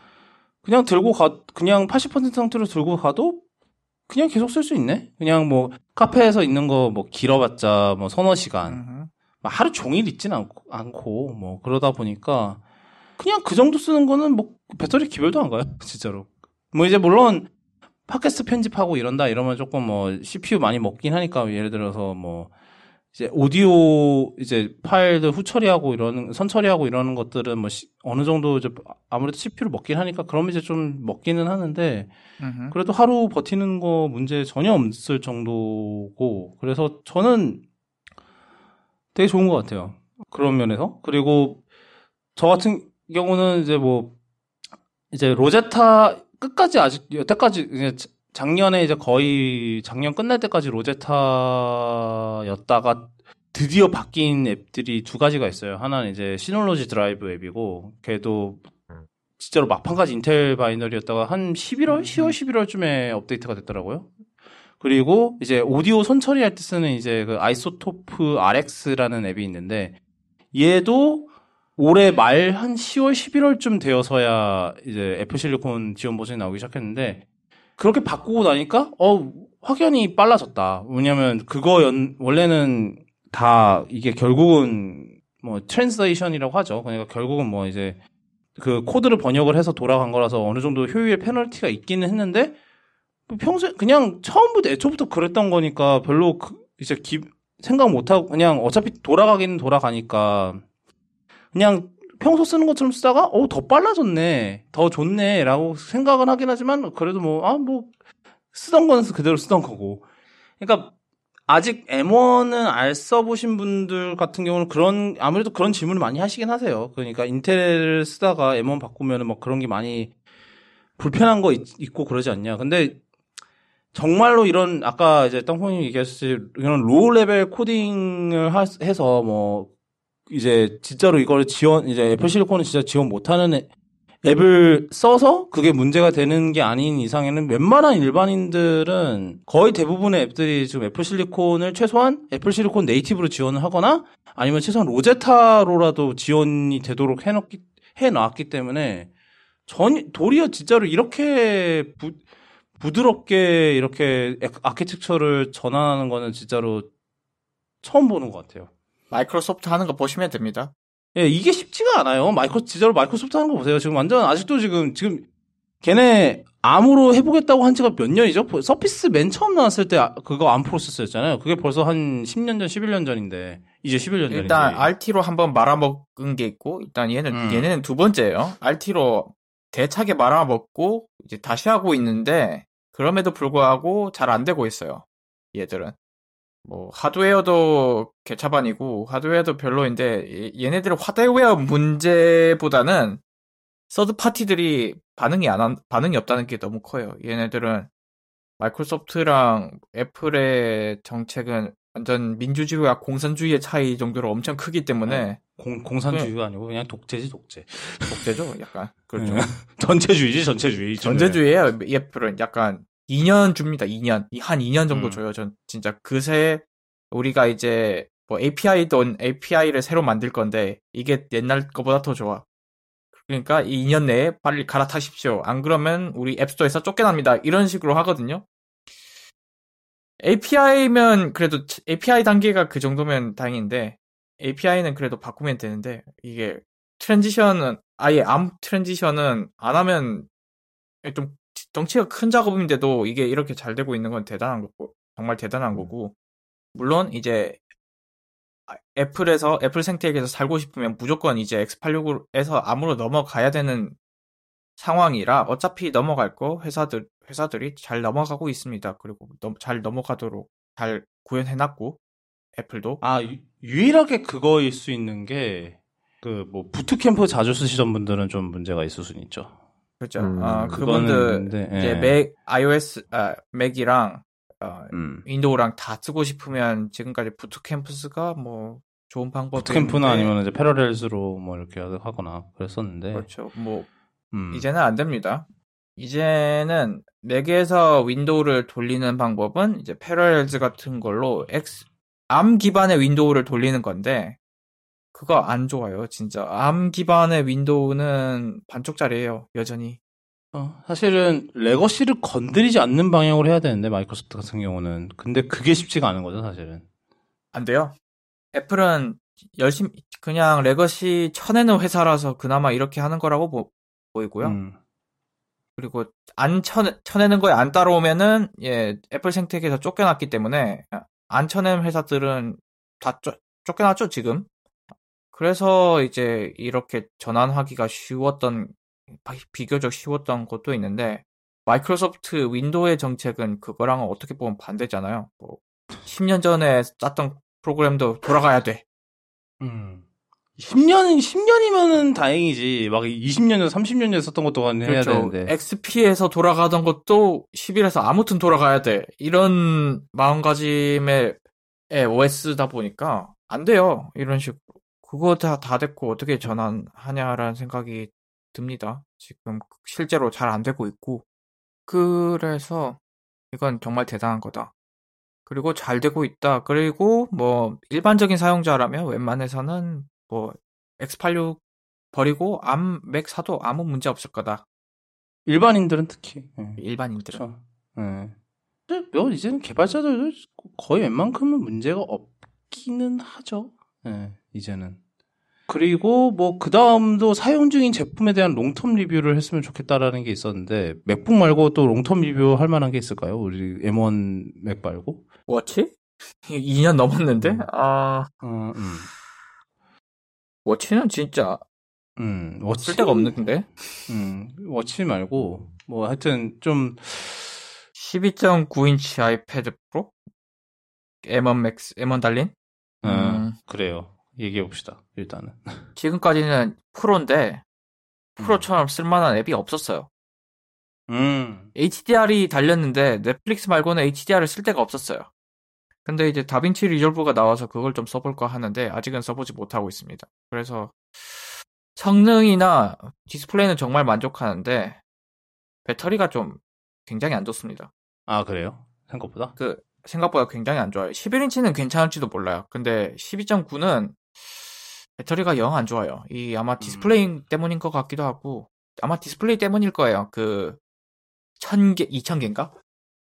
그냥 들고 가 그냥 80% 상태로 들고 가도 그냥 계속 쓸 수 있네. 그냥 뭐 카페에서 있는 거 뭐 길어봤자 뭐 서너 시간, 막 하루 종일 있진 않고, 않고 뭐 그러다 보니까 그냥 그 정도 쓰는 거는 뭐 배터리 기별도 안 가요, 진짜로. 뭐 이제 물론 팟캐스트 편집하고 이런다 이러면 조금 뭐 CPU 많이 먹긴 하니까 예를 들어서 뭐 이제 오디오 이제 파일들 후처리하고 이러는 선처리하고 이러는 것들은 뭐 시, 어느 정도 이제 아무래도 CPU를 먹긴 하니까 그럼 이제 좀 먹기는 하는데. 그래도 하루 버티는 거 문제 전혀 없을 정도고 그래서 저는 되게 좋은 것 같아요 그런 면에서 그리고 저 같은 경우는 이제 뭐 이제 로제타 끝까지 아직 여태까지 작년에 이제 거의 작년 끝날 때까지 로제타였다가 드디어 바뀐 앱들이 두 가지가 있어요. 하나는 이제 시놀로지 드라이브 앱이고 걔도 진짜로 막판까지 인텔 binary였다가 한 11월, 10월, 11월쯤에 업데이트가 됐더라고요. 그리고 이제 오디오 손 처리할 때 쓰는 이제 그 iZotope RX라는 앱이 있는데 얘도 올해 말 한 10월, 11월쯤 되어서야 이제 애플 실리콘 지원 버전이 나오기 시작했는데 그렇게 바꾸고 나니까 어 확연히 빨라졌다. 왜냐면 그거 연 원래는 다 이게 결국은 뭐 translation이라고 하죠. 그러니까 결국은 뭐 이제 그 코드를 번역을 해서 돌아간 거라서 어느 정도 효율의 페널티가 있기는 했는데 뭐 평소에 그냥 처음부터 애초부터 그랬던 거니까 별로 그 이제 기, 생각 못 하고 그냥 어차피 돌아가기는 돌아가니까. 그냥 평소 쓰는 것처럼 쓰다가 어 더 빨라졌네. 더 좋네라고 생각은 하긴 하지만 그래도 뭐 아뭐 아, 뭐 쓰던 거는 그대로 쓰던 거고. 그러니까 아직 M1은 알 써보신 분들 같은 경우는 그런 아무래도 그런 질문을 많이 하시긴 하세요. 그러니까 인텔을 쓰다가 M1 바꾸면은 뭐 그런 게 많이 불편한 거 있, 고 그러지 않냐. 근데 정말로 이런 아까 이제 땅콩님 얘기하셨듯이 이런 low level 코딩을 하, 해서 뭐 이제 진짜로 이걸 지원 이제 애플 실리콘은 진짜 지원 못하는 앱을 써서 그게 문제가 되는 게 아닌 이상에는 웬만한 일반인들은 거의 대부분의 앱들이 지금 애플 실리콘을 최소한 애플 실리콘 native로 지원을 하거나 아니면 최소한 로제타로라도 지원이 되도록 해놓기 해놨기 때문에 전 도리어 진짜로 이렇게 부, 부드럽게 이렇게 아키텍처를 전환하는 거는 진짜로 처음 보는 것 같아요. 마이크로소프트 하는 거 보시면 됩니다. 예, 이게 쉽지가 않아요. 마이크로 진짜로 마이크로소프트 하는 거 보세요. 지금 완전 아직도 지금 지금 걔네 ARM으로 해보겠다고 한 지가 몇 년이죠? 서피스 맨 처음 나왔을 때 아, 그거 ARM 프로세서였잖아요. 그게 벌써 한 10년 전, 11년 전인데 이제 11년 전인데. 일단 RT로 한번 말아먹은 게 있고 일단 얘는 음. 얘는 두 번째예요. RT로 대차게 말아먹고 이제 다시 하고 있는데 그럼에도 불구하고 잘 안 되고 있어요. 얘들은. 뭐 하드웨어도 개차반이고 하드웨어도 별로인데 얘네들은 하드웨어 문제보다는 서드 파티들이 반응이 안 한, 반응이 없다는 게 너무 커요. 얘네들은 마이크로소프트랑 애플의 정책은 완전 민주주의와 공산주의의 차이 정도로 엄청 크기 때문에 네. 공, 공산주의가 아니고 그냥 독재지 독재. 독재죠, 약간 그렇죠. 전체주의지 전체주의. 전체주의예요. 애플은 약간 2년 줍니다. 2년. 한 2년 정도 음. 줘요. 전 진짜 그새 우리가 이제 뭐 API도 API를 새로 만들 건데 이게 옛날 거보다 더 좋아. 그러니까 2년 내에 빨리 갈아타십시오. 안 그러면 우리 앱스토어에서 쫓겨납니다. 이런 식으로 하거든요. API면 그래도 API 단계가 그 정도면 다행인데 API는 그래도 바꾸면 되는데 이게 transition은 아예 ARM transition은 안 하면 좀 덩치가 큰 작업인데도 이게 이렇게 잘 되고 있는 건 대단한 거고 정말 대단한 음. 거고 물론 이제 애플에서 애플 생태계에서 살고 싶으면 무조건 이제 X86에서 ARM으로 넘어가야 되는 상황이라 어차피 넘어갈 거 회사들 회사들이 잘 넘어가고 있습니다. 그리고 넘, 잘 넘어가도록 잘 구현해놨고 애플도 아 유, 일하게 그거일 수 있는 게 그 뭐 부트캠프 자주 쓰시던 분들은 좀 문제가 있을 수는 있죠. 그렇죠. 음, 아, 그분들 이제 예. 맥 iOS 아 맥이랑 어, 음. 윈도우랑 다 쓰고 싶으면 지금까지 부트캠프스가 뭐 좋은 방법이 부트캠프나 아니면 이제 패러렐스로 뭐 이렇게 하거나 그랬었는데 그렇죠. 뭐 음. 이제는 안 됩니다. 이제는 맥에서 윈도우를 돌리는 방법은 이제 Parallels 같은 걸로 X ARM 기반의 윈도우를 돌리는 건데 그거 안 좋아요, 진짜. ARM 기반의 윈도우는 반쪽짜리예요, 여전히. 어, 사실은 legacy를 건드리지 않는 방향으로 해야 되는데 마이크로소프트 같은 경우는 근데 그게 쉽지가 않은 거죠 사실은 안 돼요 애플은 열심히 그냥 legacy 쳐내는 회사라서 그나마 이렇게 하는 거라고 보, 보이고요 음. 그리고 안 쳐내, 쳐내는 거에 안 따라오면은 예 애플 생태계에서 쫓겨났기 때문에 안 쳐낸 회사들은 다 쫓, 쫓겨났죠 지금 그래서 이제 이렇게 전환하기가 쉬웠던 비교적 쉬웠던 것도 있는데 마이크로소프트 윈도우의 정책은 그거랑은 어떻게 보면 반대잖아요. 뭐 10년 전에 짰던 프로그램도 돌아가야 돼. 음. 10년 10년이면은 다행이지. 막 20년 전, 30년 전에 썼던 것도 해야 그렇죠. 되는데. XP에서 돌아가던 것도 11에서 아무튼 돌아가야 돼. 이런 마음가짐의 OS다 보니까 안 돼요. 이런 식으로. 그거 다, 다 됐고 어떻게 전환하냐라는 생각이 듭니다. 지금 실제로 잘 안 되고 있고. 그래서 이건 정말 대단한 거다. 그리고 잘 되고 있다. 그리고 뭐 일반적인 사용자라면 웬만해서는 뭐 X86 버리고 ARM 맥 사도 아무 문제 없을 거다. 일반인들은 특히. 네. 일반인들은. 그렇죠. 네. 뭐 이제는 개발자들도 거의 웬만큼은 문제가 없기는 하죠. 네, 이제는. 그리고 뭐 그 다음도 사용 중인 제품에 대한 long-term 리뷰를 했으면 좋겠다라는 게 있었는데 맥북 말고 또 long-term 리뷰 할 만한 게 있을까요? 우리 M1 맥 말고? 워치? 2년 넘었는데? 음. 아, 어, 음. 워치는 진짜 음, 워치 쓸데가 없는데? 음, 워치 말고 뭐 하여튼 좀 12.9인치 아이패드 프로? M1 Max, M1 달린? 음, 음. 그래요. 얘기해 봅시다. 일단은. 지금까지는 프로인데 프로처럼 쓸만한 앱이 없었어요. 음. HDR이 달렸는데 넷플릭스 말고는 HDR을 쓸 데가 없었어요. 근데 이제 DaVinci Resolve가 나와서 그걸 좀 써볼까 하는데 아직은 써보지 못하고 있습니다. 그래서 성능이나 디스플레이는 정말 만족하는데 배터리가 좀 굉장히 안 좋습니다. 아 그래요? 생각보다? 그 생각보다 굉장히 안 좋아요. 11인치는 괜찮을지도 몰라요. 근데 12.9는 배터리가 영 안 좋아요. 이 아마 디스플레이 음. 때문인 것 같기도 하고 아마 디스플레이 때문일 거예요. 그 1000개, 2000개인가?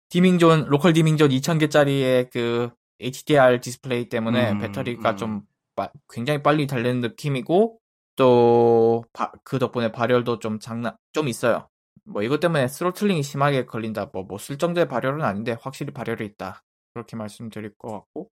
dimming zone local dimming zone 2000개짜리의 그 HDR 디스플레이 때문에 음, 배터리가 음. 좀 빠, 굉장히 빨리 닳리는 느낌이고 또 그 덕분에 발열도 좀 장난 좀 있어요. 뭐 이것 때문에 throttling이 심하게 걸린다. 뭐뭐쓸 정도의 발열은 아닌데 확실히 발열이 있다. 그렇게 말씀드릴 것 같고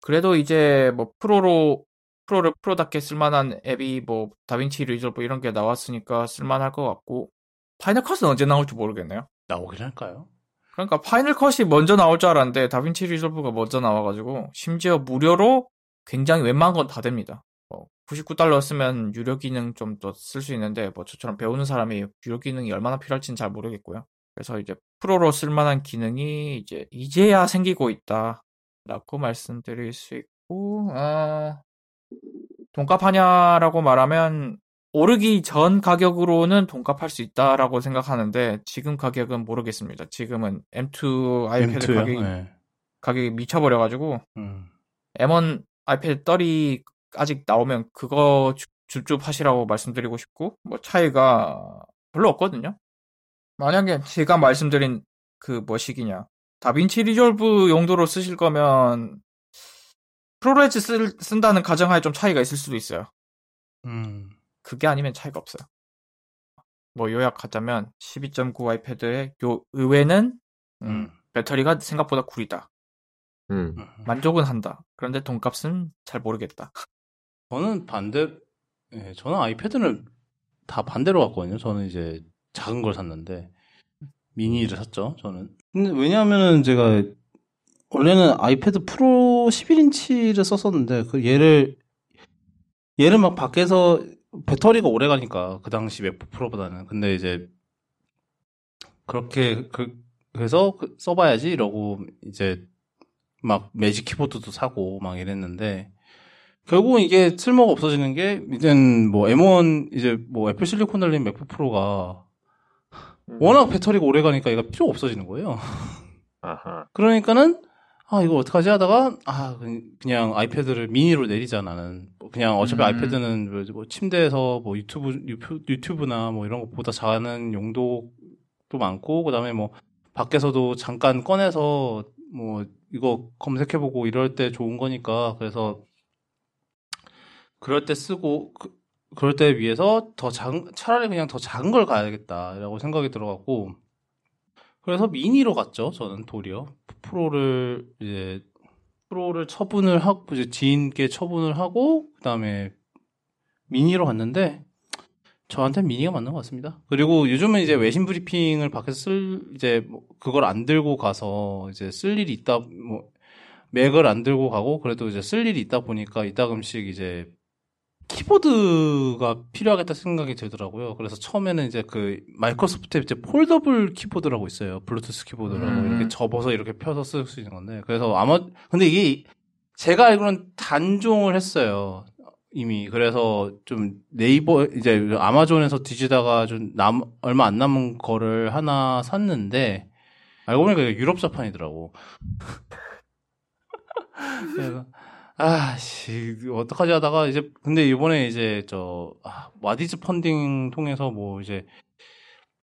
그래도 이제 뭐 프로로 프로를 프로답게 쓸만한 앱이 뭐 DaVinci Resolve 이런 게 나왔으니까 쓸만할 것 같고 Final Cut은 언제 나올지 모르겠네요. 나오긴 할까요? 그러니까 Final Cut이 먼저 나올 줄 알았는데 DaVinci Resolve가 먼저 나와가지고 심지어 무료로 굉장히 웬만한 건 다 됩니다. 뭐 99달러 쓰면 유료 기능 좀 더 쓸 수 있는데 뭐 저처럼 배우는 사람이 유료 기능이 얼마나 필요할지는 잘 모르겠고요. 그래서 이제 프로로 쓸만한 기능이 이제 이제야 생기고 있다라고 말씀드릴 수 있고 아 돈값하냐라고 말하면 오르기 전 가격으로는 돈값 할 수 있다라고 생각하는데 지금 가격은 모르겠습니다. 지금은 M2 아이패드 M2요? 가격이 네. 가격이 미쳐버려 가지고 음. M1 아이패드 떨이 아직 나오면 그거 줍줍 하시라고 말씀드리고 싶고 뭐 차이가 별로 없거든요. 만약에 제가 말씀드린 그 뭐시기냐 DaVinci Resolve 용도로 쓰실 거면 ProRes 쓸, 쓴다는 가정하에 좀 차이가 있을 수도 있어요. 음. 그게 아니면 차이가 없어요. 뭐 요약하자면 12.9 아이패드의 요 의외는 음, 음. 배터리가 생각보다 구리다. 음. 만족은 한다. 그런데 돈값은 잘 모르겠다. 저는 반대, 예, 저는 아이패드는 다 반대로 갔거든요. 저는 이제 작은 걸 샀는데 미니를 샀죠. 저는. 근데 왜냐하면은 제가 원래는 아이패드 프로 11인치를 썼었는데 그 얘를 얘를 막 밖에서 배터리가 오래 가니까 그 당시 맥북 프로보다는 근데 이제 그렇게 그 그래서 그 써봐야지 이러고 이제 막 매직 키보드도 사고 막 이랬는데 결국은 이게 쓸모가 없어지는 게 이젠 뭐 M1 이제 뭐 애플 실리콘 달린 맥북 프로가 음. 워낙 배터리가 오래 가니까 얘가 필요 없어지는 거예요. 아하. 그러니까는 아 이거 어떡하지? 하다가 아 그냥 아이패드를 미니로 내리자 나는. 뭐 그냥 어차피 음. 아이패드는 뭐 침대에서 뭐 유튜브 유튜브나 뭐 이런 것보다 자는 용도 도 많고 그다음에 뭐 밖에서도 잠깐 꺼내서 뭐 이거 검색해보고 이럴 때 좋은 거니까. 그래서 그럴 때 쓰고 그, 그럴 때 위해서 더 작은 차라리 그냥 더 작은 걸 가야겠다라고 생각이 들어갔고 그래서 미니로 갔죠 저는 도리어 프로를 이제 프로를 처분을 하고 이제 지인께 처분을 하고 그다음에 미니로 갔는데 저한테 미니가 맞는 것 같습니다. 그리고 요즘은 이제 외신 브리핑을 밖에서 쓸 이제 뭐 그걸 안 들고 가서 이제 쓸 일이 있다 뭐 맥을 안 들고 가고 그래도 이제 쓸 일이 있다 보니까 이따금씩 이제 키보드가 필요하겠다 생각이 들더라고요. 그래서 처음에는 이제 그 마이크로소프트 이제 foldable 키보드라고 있어요. 블루투스 키보드라고 음. 이렇게 접어서 이렇게 펴서 쓸 수 있는 건데 그래서 아마 근데 이게 제가 알기로는 단종을 했어요. 이미 그래서 좀 네이버 이제 아마존에서 뒤지다가 좀 남 얼마 안 남은 거를 하나 샀는데 알고 보니까 유럽 자판이더라고. 그래서 아씨 어떡하지 하다가 이제 근데 이번에 이제 저 아, 와디즈 펀딩 통해서 뭐 이제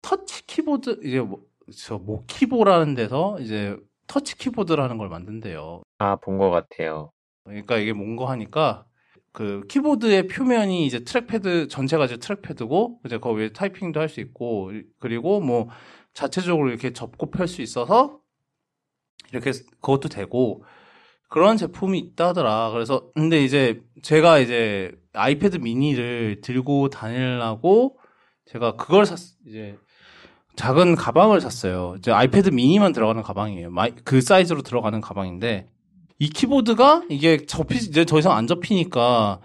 터치 키보드 이제 뭐 저 모키보라는 데서 이제 터치 키보드라는 걸 만든대요. 아 본 것 같아요. 그러니까 이게 뭔가 하니까 그 키보드의 표면이 이제 trackpad 전체가 이제 trackpad고 이제 거기 에 타이핑도 할 수 있고 그리고 뭐 자체적으로 이렇게 접고 펼 수 있어서 이렇게 그것도 되고 그런 제품이 있다더라. 그래서 근데 이제 제가 이제 아이패드 미니를 들고 다니려고 제가 그걸 샀 이제 작은 가방을 샀어요. 이제 아이패드 미니만 들어가는 가방이에요. 그 사이즈로 들어가는 가방인데 이 키보드가 이게 접히 이제 더 이상 안 접히니까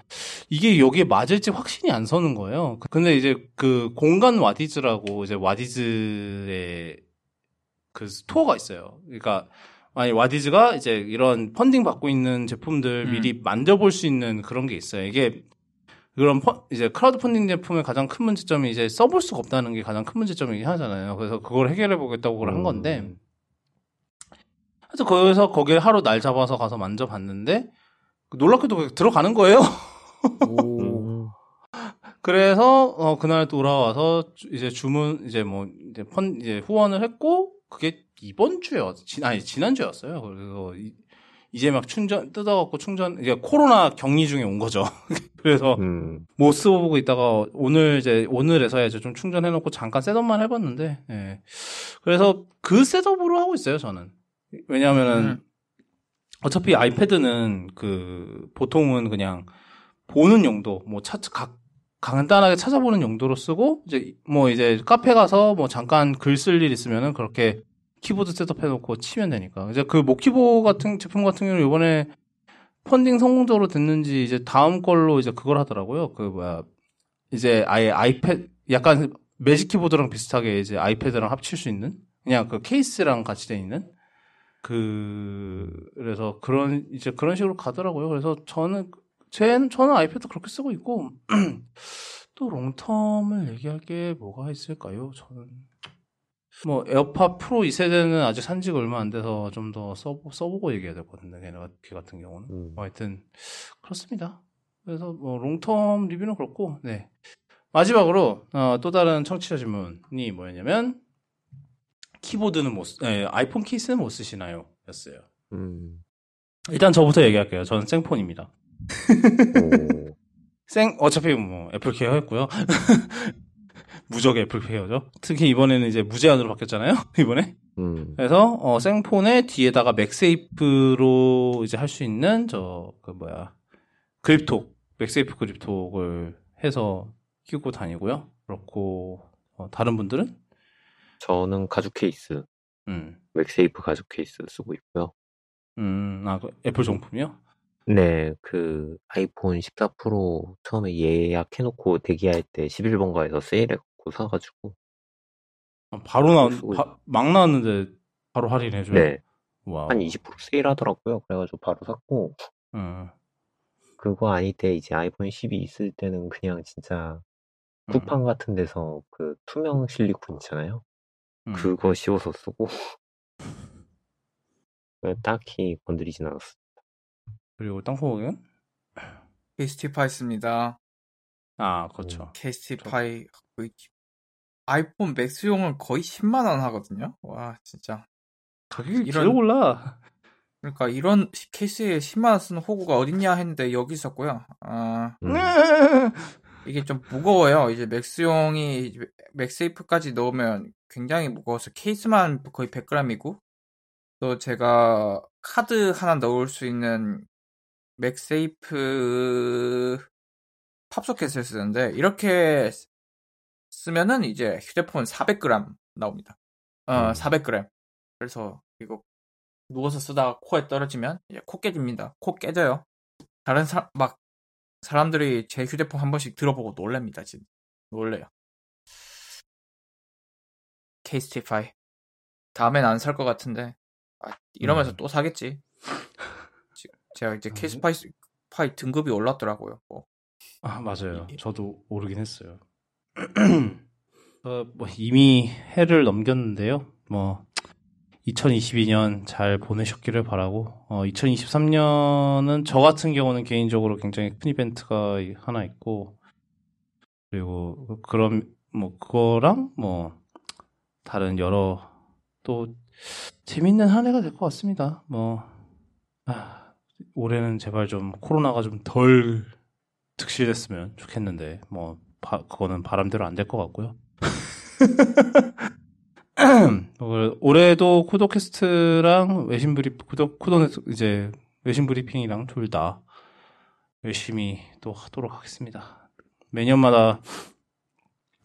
이게 여기에 맞을지 확신이 안 서는 거예요. 근데 이제 그 공간 와디즈라고 이제 와디즈의 그 스토어가 있어요. 그러니까 아니 와디즈가 이제 이런 펀딩 받고 있는 제품들 음. 미리 만져볼 수 있는 그런 게 있어요. 이게 그런 퍼, 이제 크라우드 펀딩 제품의 가장 큰 문제점이 이제 써볼 수가 없다는 게 가장 큰 문제점이긴 하잖아요. 그래서 그걸 해결해 보겠다고 그걸 한 건데. 그래서 거기서 거기에 하루 날 잡아서 가서 만져봤는데 놀랍게도 들어가는 거예요. 그래서 어 그날 돌아와서 이제 주문 이제 뭐 이제 펀 이제 후원을 했고 그게 이번 주였 지 아니 지난 주였어요. 그래서 이, 제 막 충전 뜯어갖고 충전 이게 코로나 격리 중에 온 거죠. 그래서 음. 못 쓰고 있다가 오늘 이제 오늘에서야 이제 좀 충전해놓고 잠깐 셋업만 해봤는데 예. 그래서 그 셋업으로 하고 있어요 저는. 왜냐하면은 음. 어차피 아이패드는 그 보통은 그냥 보는 용도 뭐 차, 각 간단하게 찾아보는 용도로 쓰고 이제 뭐 이제 카페 가서 뭐 잠깐 글 쓸 일 있으면은 그렇게 키보드 setup해 놓고 치면 되니까. 이제 그 모키보 같은 제품 같은 경우는 이번에 펀딩 성공적으로 됐는지 이제 다음 걸로 이제 그걸 하더라고요. 그 뭐야 이제 아예 아이패드 약간 Magic Keyboard랑 비슷하게 이제 아이패드랑 합칠 수 있는 그냥 그 케이스랑 같이 돼 있는 그 그래서 그런 이제 그런 식으로 가더라고요. 그래서 저는 제 저는 아이패드 그렇게 쓰고 있고 또 long term을 얘기할 게 뭐가 있을까요? 저는 뭐 에어팟 프로 2세대는 아직 산 지가 얼마 안 돼서 좀 더 써보, 써보고 얘기해야 될 것 같은데 걔네 같은 경우는 음. 뭐 하여튼 그렇습니다. 그래서 뭐 long term 리뷰는 그렇고 네 마지막으로 어, 또 다른 청취자 질문이 뭐였냐면 키보드는 뭐, 쓰, 네, 아이폰 케이스는 뭐 쓰시나요? 였어요. 음. 일단 저부터 얘기할게요. 저는 생폰입니다. 생, 어차피 뭐 애플 케어였고요. 무적 애플 케어죠. 특히 이번에는 이제 무제한으로 바뀌었잖아요. 이번에. 음. 그래서 어, 생폰에 뒤에다가 맥세이프로 이제 할 수 있는 저 그 뭐야 그립톡 맥세이프 그립톡을 해서 끼고 다니고요. 그렇고 어, 다른 분들은 저는 가죽 케이스, 음. 맥세이프 가죽 케이스 쓰고 있고요. 음, 아, 그 애플 정품이요? 네, 그 아이폰 14 프로 처음에 예약해 놓고 대기할 때 11 번가에서 세일해 갖고 사 가지고 아, 바로 나, 바, 막 나왔는데 바로 할인해줘요? 네. Wow. 한 20% 세일하더라고요. 그래 가지고 바로 샀고. 음. 그거 아닐 때 이제 아이폰 12 있을 때는 그냥 진짜 쿠팡 음. 같은 데서 그 투명 실리콘 있잖아요. 음. 그거 씌워서 쓰고 딱히 건드리진 않았어. 그리고 땅콩은 CASETiFY 씁니다. 아, 그렇죠. CASETiFY 갖고 있지. 아이폰 맥스용은 거의 10만 원 하거든요. 와 진짜 가격이 이런 올라. 그러니까 이런 케이스에 10만 원 쓰는 호구가 어딨냐 했는데 여기 있었고요. 아, 음. 이게 좀 무거워요. 이제 맥스용이 맥세이프까지 넣으면 굉장히 무거워서 케이스만 거의 100g이고 또 제가 카드 하나 넣을 수 있는 맥세이프 팝소켓을 쓰는데 이렇게 쓰면은 이제 휴대폰 400g 나옵니다. 어, 400g. 음. 그래서 이거 누워서 쓰다가 코에 떨어지면 이제 코 깨집니다. 코 깨져요. 다른 사, 막 사람들이 제 휴대폰 한 번씩 들어보고 놀랍니다. 지금 놀래요. 케이스티파이 다음엔 안 살 것 같은데 아, 이러면서 음. 또 사겠지. 제가 이제 케이스파이 파이 등급이 올랐더라고요. 뭐. 아 맞아요. 저도 오르긴 했어요. 어, 뭐 이미 해를 넘겼는데요. 뭐 2022년 잘 보내셨기를 바라고 어, 2023년은 저 같은 경우는 개인적으로 굉장히 큰 이벤트가 하나 있고 그리고 그럼 뭐 그거랑 뭐 다른 여러 또 재밌는 한 해가 될 것 같습니다. 뭐 아, 올해는 제발 좀 코로나가 좀 덜 득실됐으면 좋겠는데 뭐 바, 그거는 바람대로 안 될 것 같고요. 어, 올해도 코도캐스트랑 외신 브리 코도 코도 이제 외신 브리핑이랑 둘 다 열심히 또 하도록 하겠습니다. 매년마다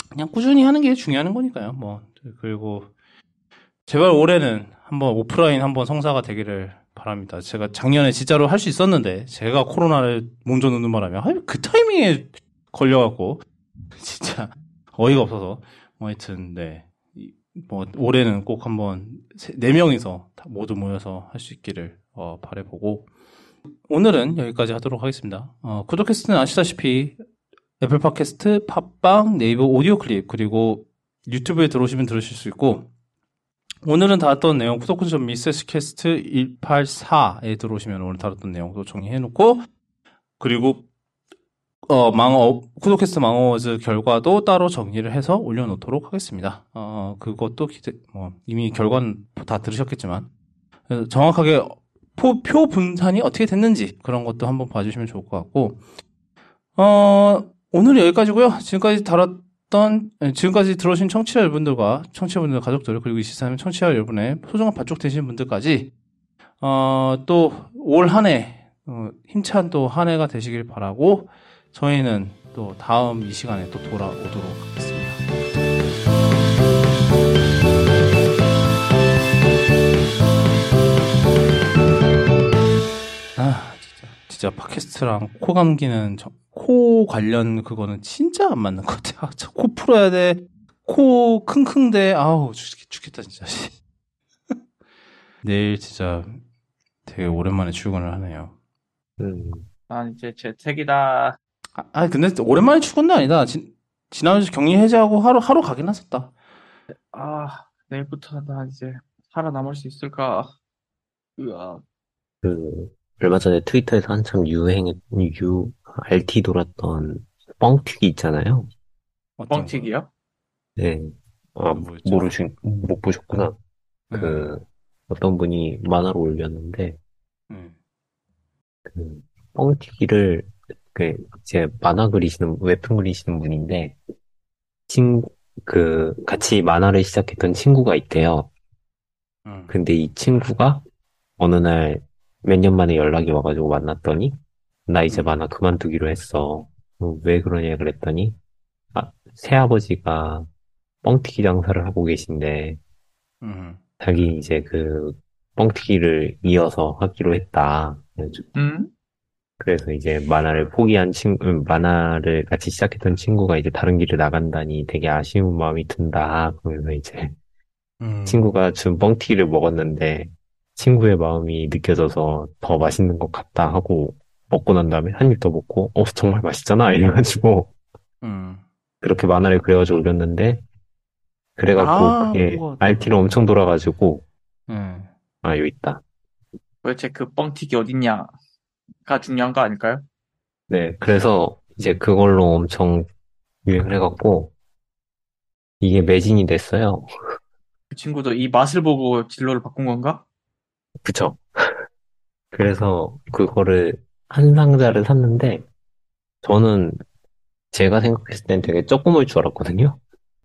그냥 꾸준히 하는 게 중요한 거니까요. 뭐 그리고 제발 올해는 한번 오프라인 한번 성사가 되기를 바랍니다. 제가 작년에 진짜로 할 수 있었는데 제가 코로나를 먼저 넣는 바람에 그 타이밍에 걸려갖고 진짜 어이가 없어서 뭐 하여튼 네. 뭐 올해는 꼭 한번 네 명이서 모두 모여서 할 수 있기를 어, 바래보고 오늘은 여기까지 하도록 하겠습니다. 어, 구독캐스트는 아시다시피 애플 팟캐스트, 팟빵, 네이버 오디오 클립 그리고 유튜브에 들어오시면 들으실 수 있고 오늘은 다뤘던 내용 구독군점 미세스캐스트 184에 들어오시면 오늘 다뤘던 내용도 정리해놓고 그리고 어, 망어, 쿠도캐스트 망어워즈 결과도 따로 정리를 해서 올려놓도록 하겠습니다. 어, 그것도 기대, 뭐, 이미 결과는 다 들으셨겠지만, 정확하게 표, 표 분산이 어떻게 됐는지 그런 것도 한번 봐주시면 좋을 것 같고, 어, 오늘 여기까지고요 지금까지 다뤘 던, 예, 지금까지 들어오신 청취자 여러분들과 청취자분들 가족들, 그리고 이 시사하는 청취자 여러분의 소중한 반쪽 되신 분들까지, 어, 또 올 한 해, 어, 힘찬 또 한 해가 되시길 바라고, 저희는 또 다음 이 시간에 또 돌아오도록 하겠습니다. 아, 진짜. 진짜 팟캐스트랑 코 감기는 저, 코 관련 그거는 진짜 안 맞는 것 같아. 아, 코 풀어야 돼. 코 킁킁대. 아우, 죽, 죽겠다, 진짜. 내일 진짜 되게 오랜만에 출근을 하네요. 음. 난 이제 재택이다. 아, 아 근데 오랜만에 출근도 아니다. 지, 지난주 격리 해제하고 하루 하루 가긴 했었다. 아 내일부터 나 이제 살아남을 수 있을까? 으아. 그 얼마 전에 트위터에서 한참 유행 유 RT 돌았던 뻥튀기 있잖아요. 뻥튀기요? 네. 아, 모르신 못 보셨구나. 음. 그 어떤 분이 만화로 올렸는데 음. 그 뻥튀기를 그, 제 만화 그리시는, 웹툰 그리시는 분인데, 친, 그, 같이 만화를 시작했던 친구가 있대요. 음. 근데 이 친구가 어느 날 몇 년 만에 연락이 와가지고 만났더니, 나 이제 음. 만화 그만두기로 했어. 어, 왜 그러냐 그랬더니, 아, 새아버지가 뻥튀기 장사를 하고 계신데, 음. 자기 이제 그 뻥튀기를 이어서 하기로 했다. 음? 그래서 이제 만화를 포기한 친구, 음, 만화를 같이 시작했던 친구가 이제 다른 길을 나간다니 되게 아쉬운 마음이 든다. 그러면서 이제 음. 친구가 준 뻥튀기를 먹었는데 친구의 마음이 느껴져서 더 맛있는 것 같다 하고 먹고 난 다음에 한 입 더 먹고 어 정말 맛있잖아 이래가지고 음. 그렇게 만화를 그려가지고 올렸는데 그래갖고 아, 그게 뭐... RT로 엄청 돌아가지고 음. 아 여기 있다. 도대체 그 뻥튀기 어딨냐? 가 중요한 거 아닐까요? 네, 그래서 이제 그걸로 엄청 유행을 해갖고 이게 매진이 됐어요. 그 친구도 이 맛을 보고 진로를 바꾼 건가? 그쵸. 그래서 그거를 한 상자를 샀는데 저는 제가 생각했을 땐 되게 조금 올 줄 알았거든요.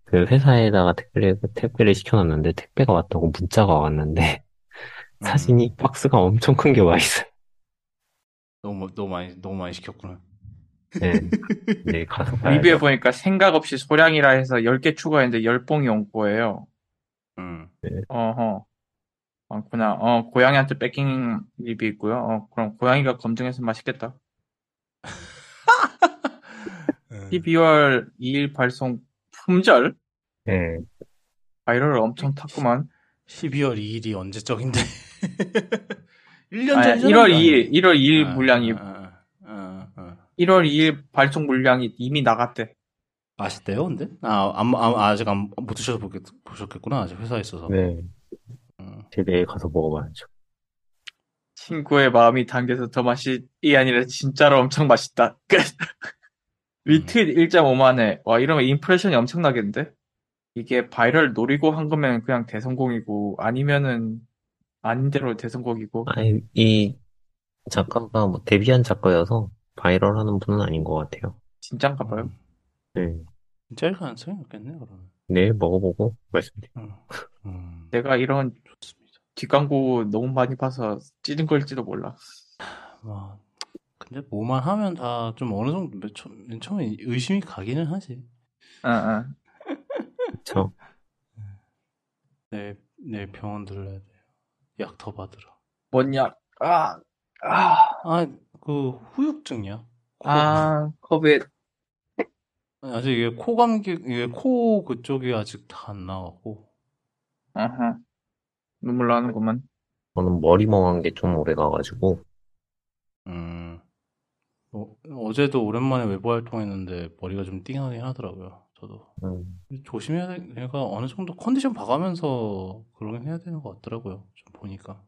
그 회사에다가 택배를, 택배를 시켜놨는데 택배가 왔다고 문자가 왔는데 사진이 음. 박스가 엄청 큰 게 와 있어요. 너무 너무 많이 너무 많이 시켰구나. 네. 네 가서 리뷰해 보니까 생각 없이 소량이라 해서 10개 추가했는데 10봉이 온 거예요. 음. 네. 어허. 많구나. 어, 고양이한테 뺏긴 리뷰 있고요. 어, 그럼 고양이가 검증해서 맛있겠다. 12월 2일 발송 품절? 네. 바이럴을 엄청 탔구만. 12월 2일이 언제적인데? 1년 전 1월 2일, 1월 2일 아, 물량이, 아, 아, 아, 1월 2일 발송 물량이 이미 나갔대. 아시대요, 근데? 아, 안, 아, 아직 안, 못 드셔서 보셨겠구나. 아직 회사에 있어서. 네. 음. 제 내일 가서 먹어봐야죠. 친구의 마음이 담겨서 더 맛이, 이 아니라 진짜로 엄청 맛있다. 끝. 리트윗 1.5만에, 와, 이러면 impression이 엄청나겠는데? 이게 바이럴 노리고 한 거면 그냥 대성공이고, 아니면은, 아닌 대로 대성공이고. 아니, 이 작가가 뭐 데뷔한 작가여서 바이럴 하는 분은 아닌 것 같아요. 진짠가 봐요. 음. 네. 진짜일 가능성이 없겠네, 그러면. 네, 먹어보고 말씀드릴게요. 음. 음. 내가 이런. 뒷광고 너무 많이 봐서 찌른 걸지도 몰라. 뭐, 근데 뭐만 하면 다 좀 어느 정도 맨, 처, 맨 처음에 의심이 가기는 하지. 아, 아. 그쵸. 내일, 내일 병원 들러야 돼요. 약 더 받으러. 뭔 약? 아, 아. 아, 그, 후유증이야. 코. 아, 코빗. 아직 이게 코 감기, 이게 코 그쪽이 아직 다 안 나왔고. 아하. 눈물 나는구만. 저는 머리 멍한 게 좀 오래 가가지고. 음. 뭐, 어제도 오랜만에 외부 활동했는데 머리가 좀 띵하긴 하더라고요. 저도. 음. 조심해야 돼. 내가 어느 정도 컨디션 봐가면서 그러긴 해야 되는 것 같더라고요. 좀 보니까.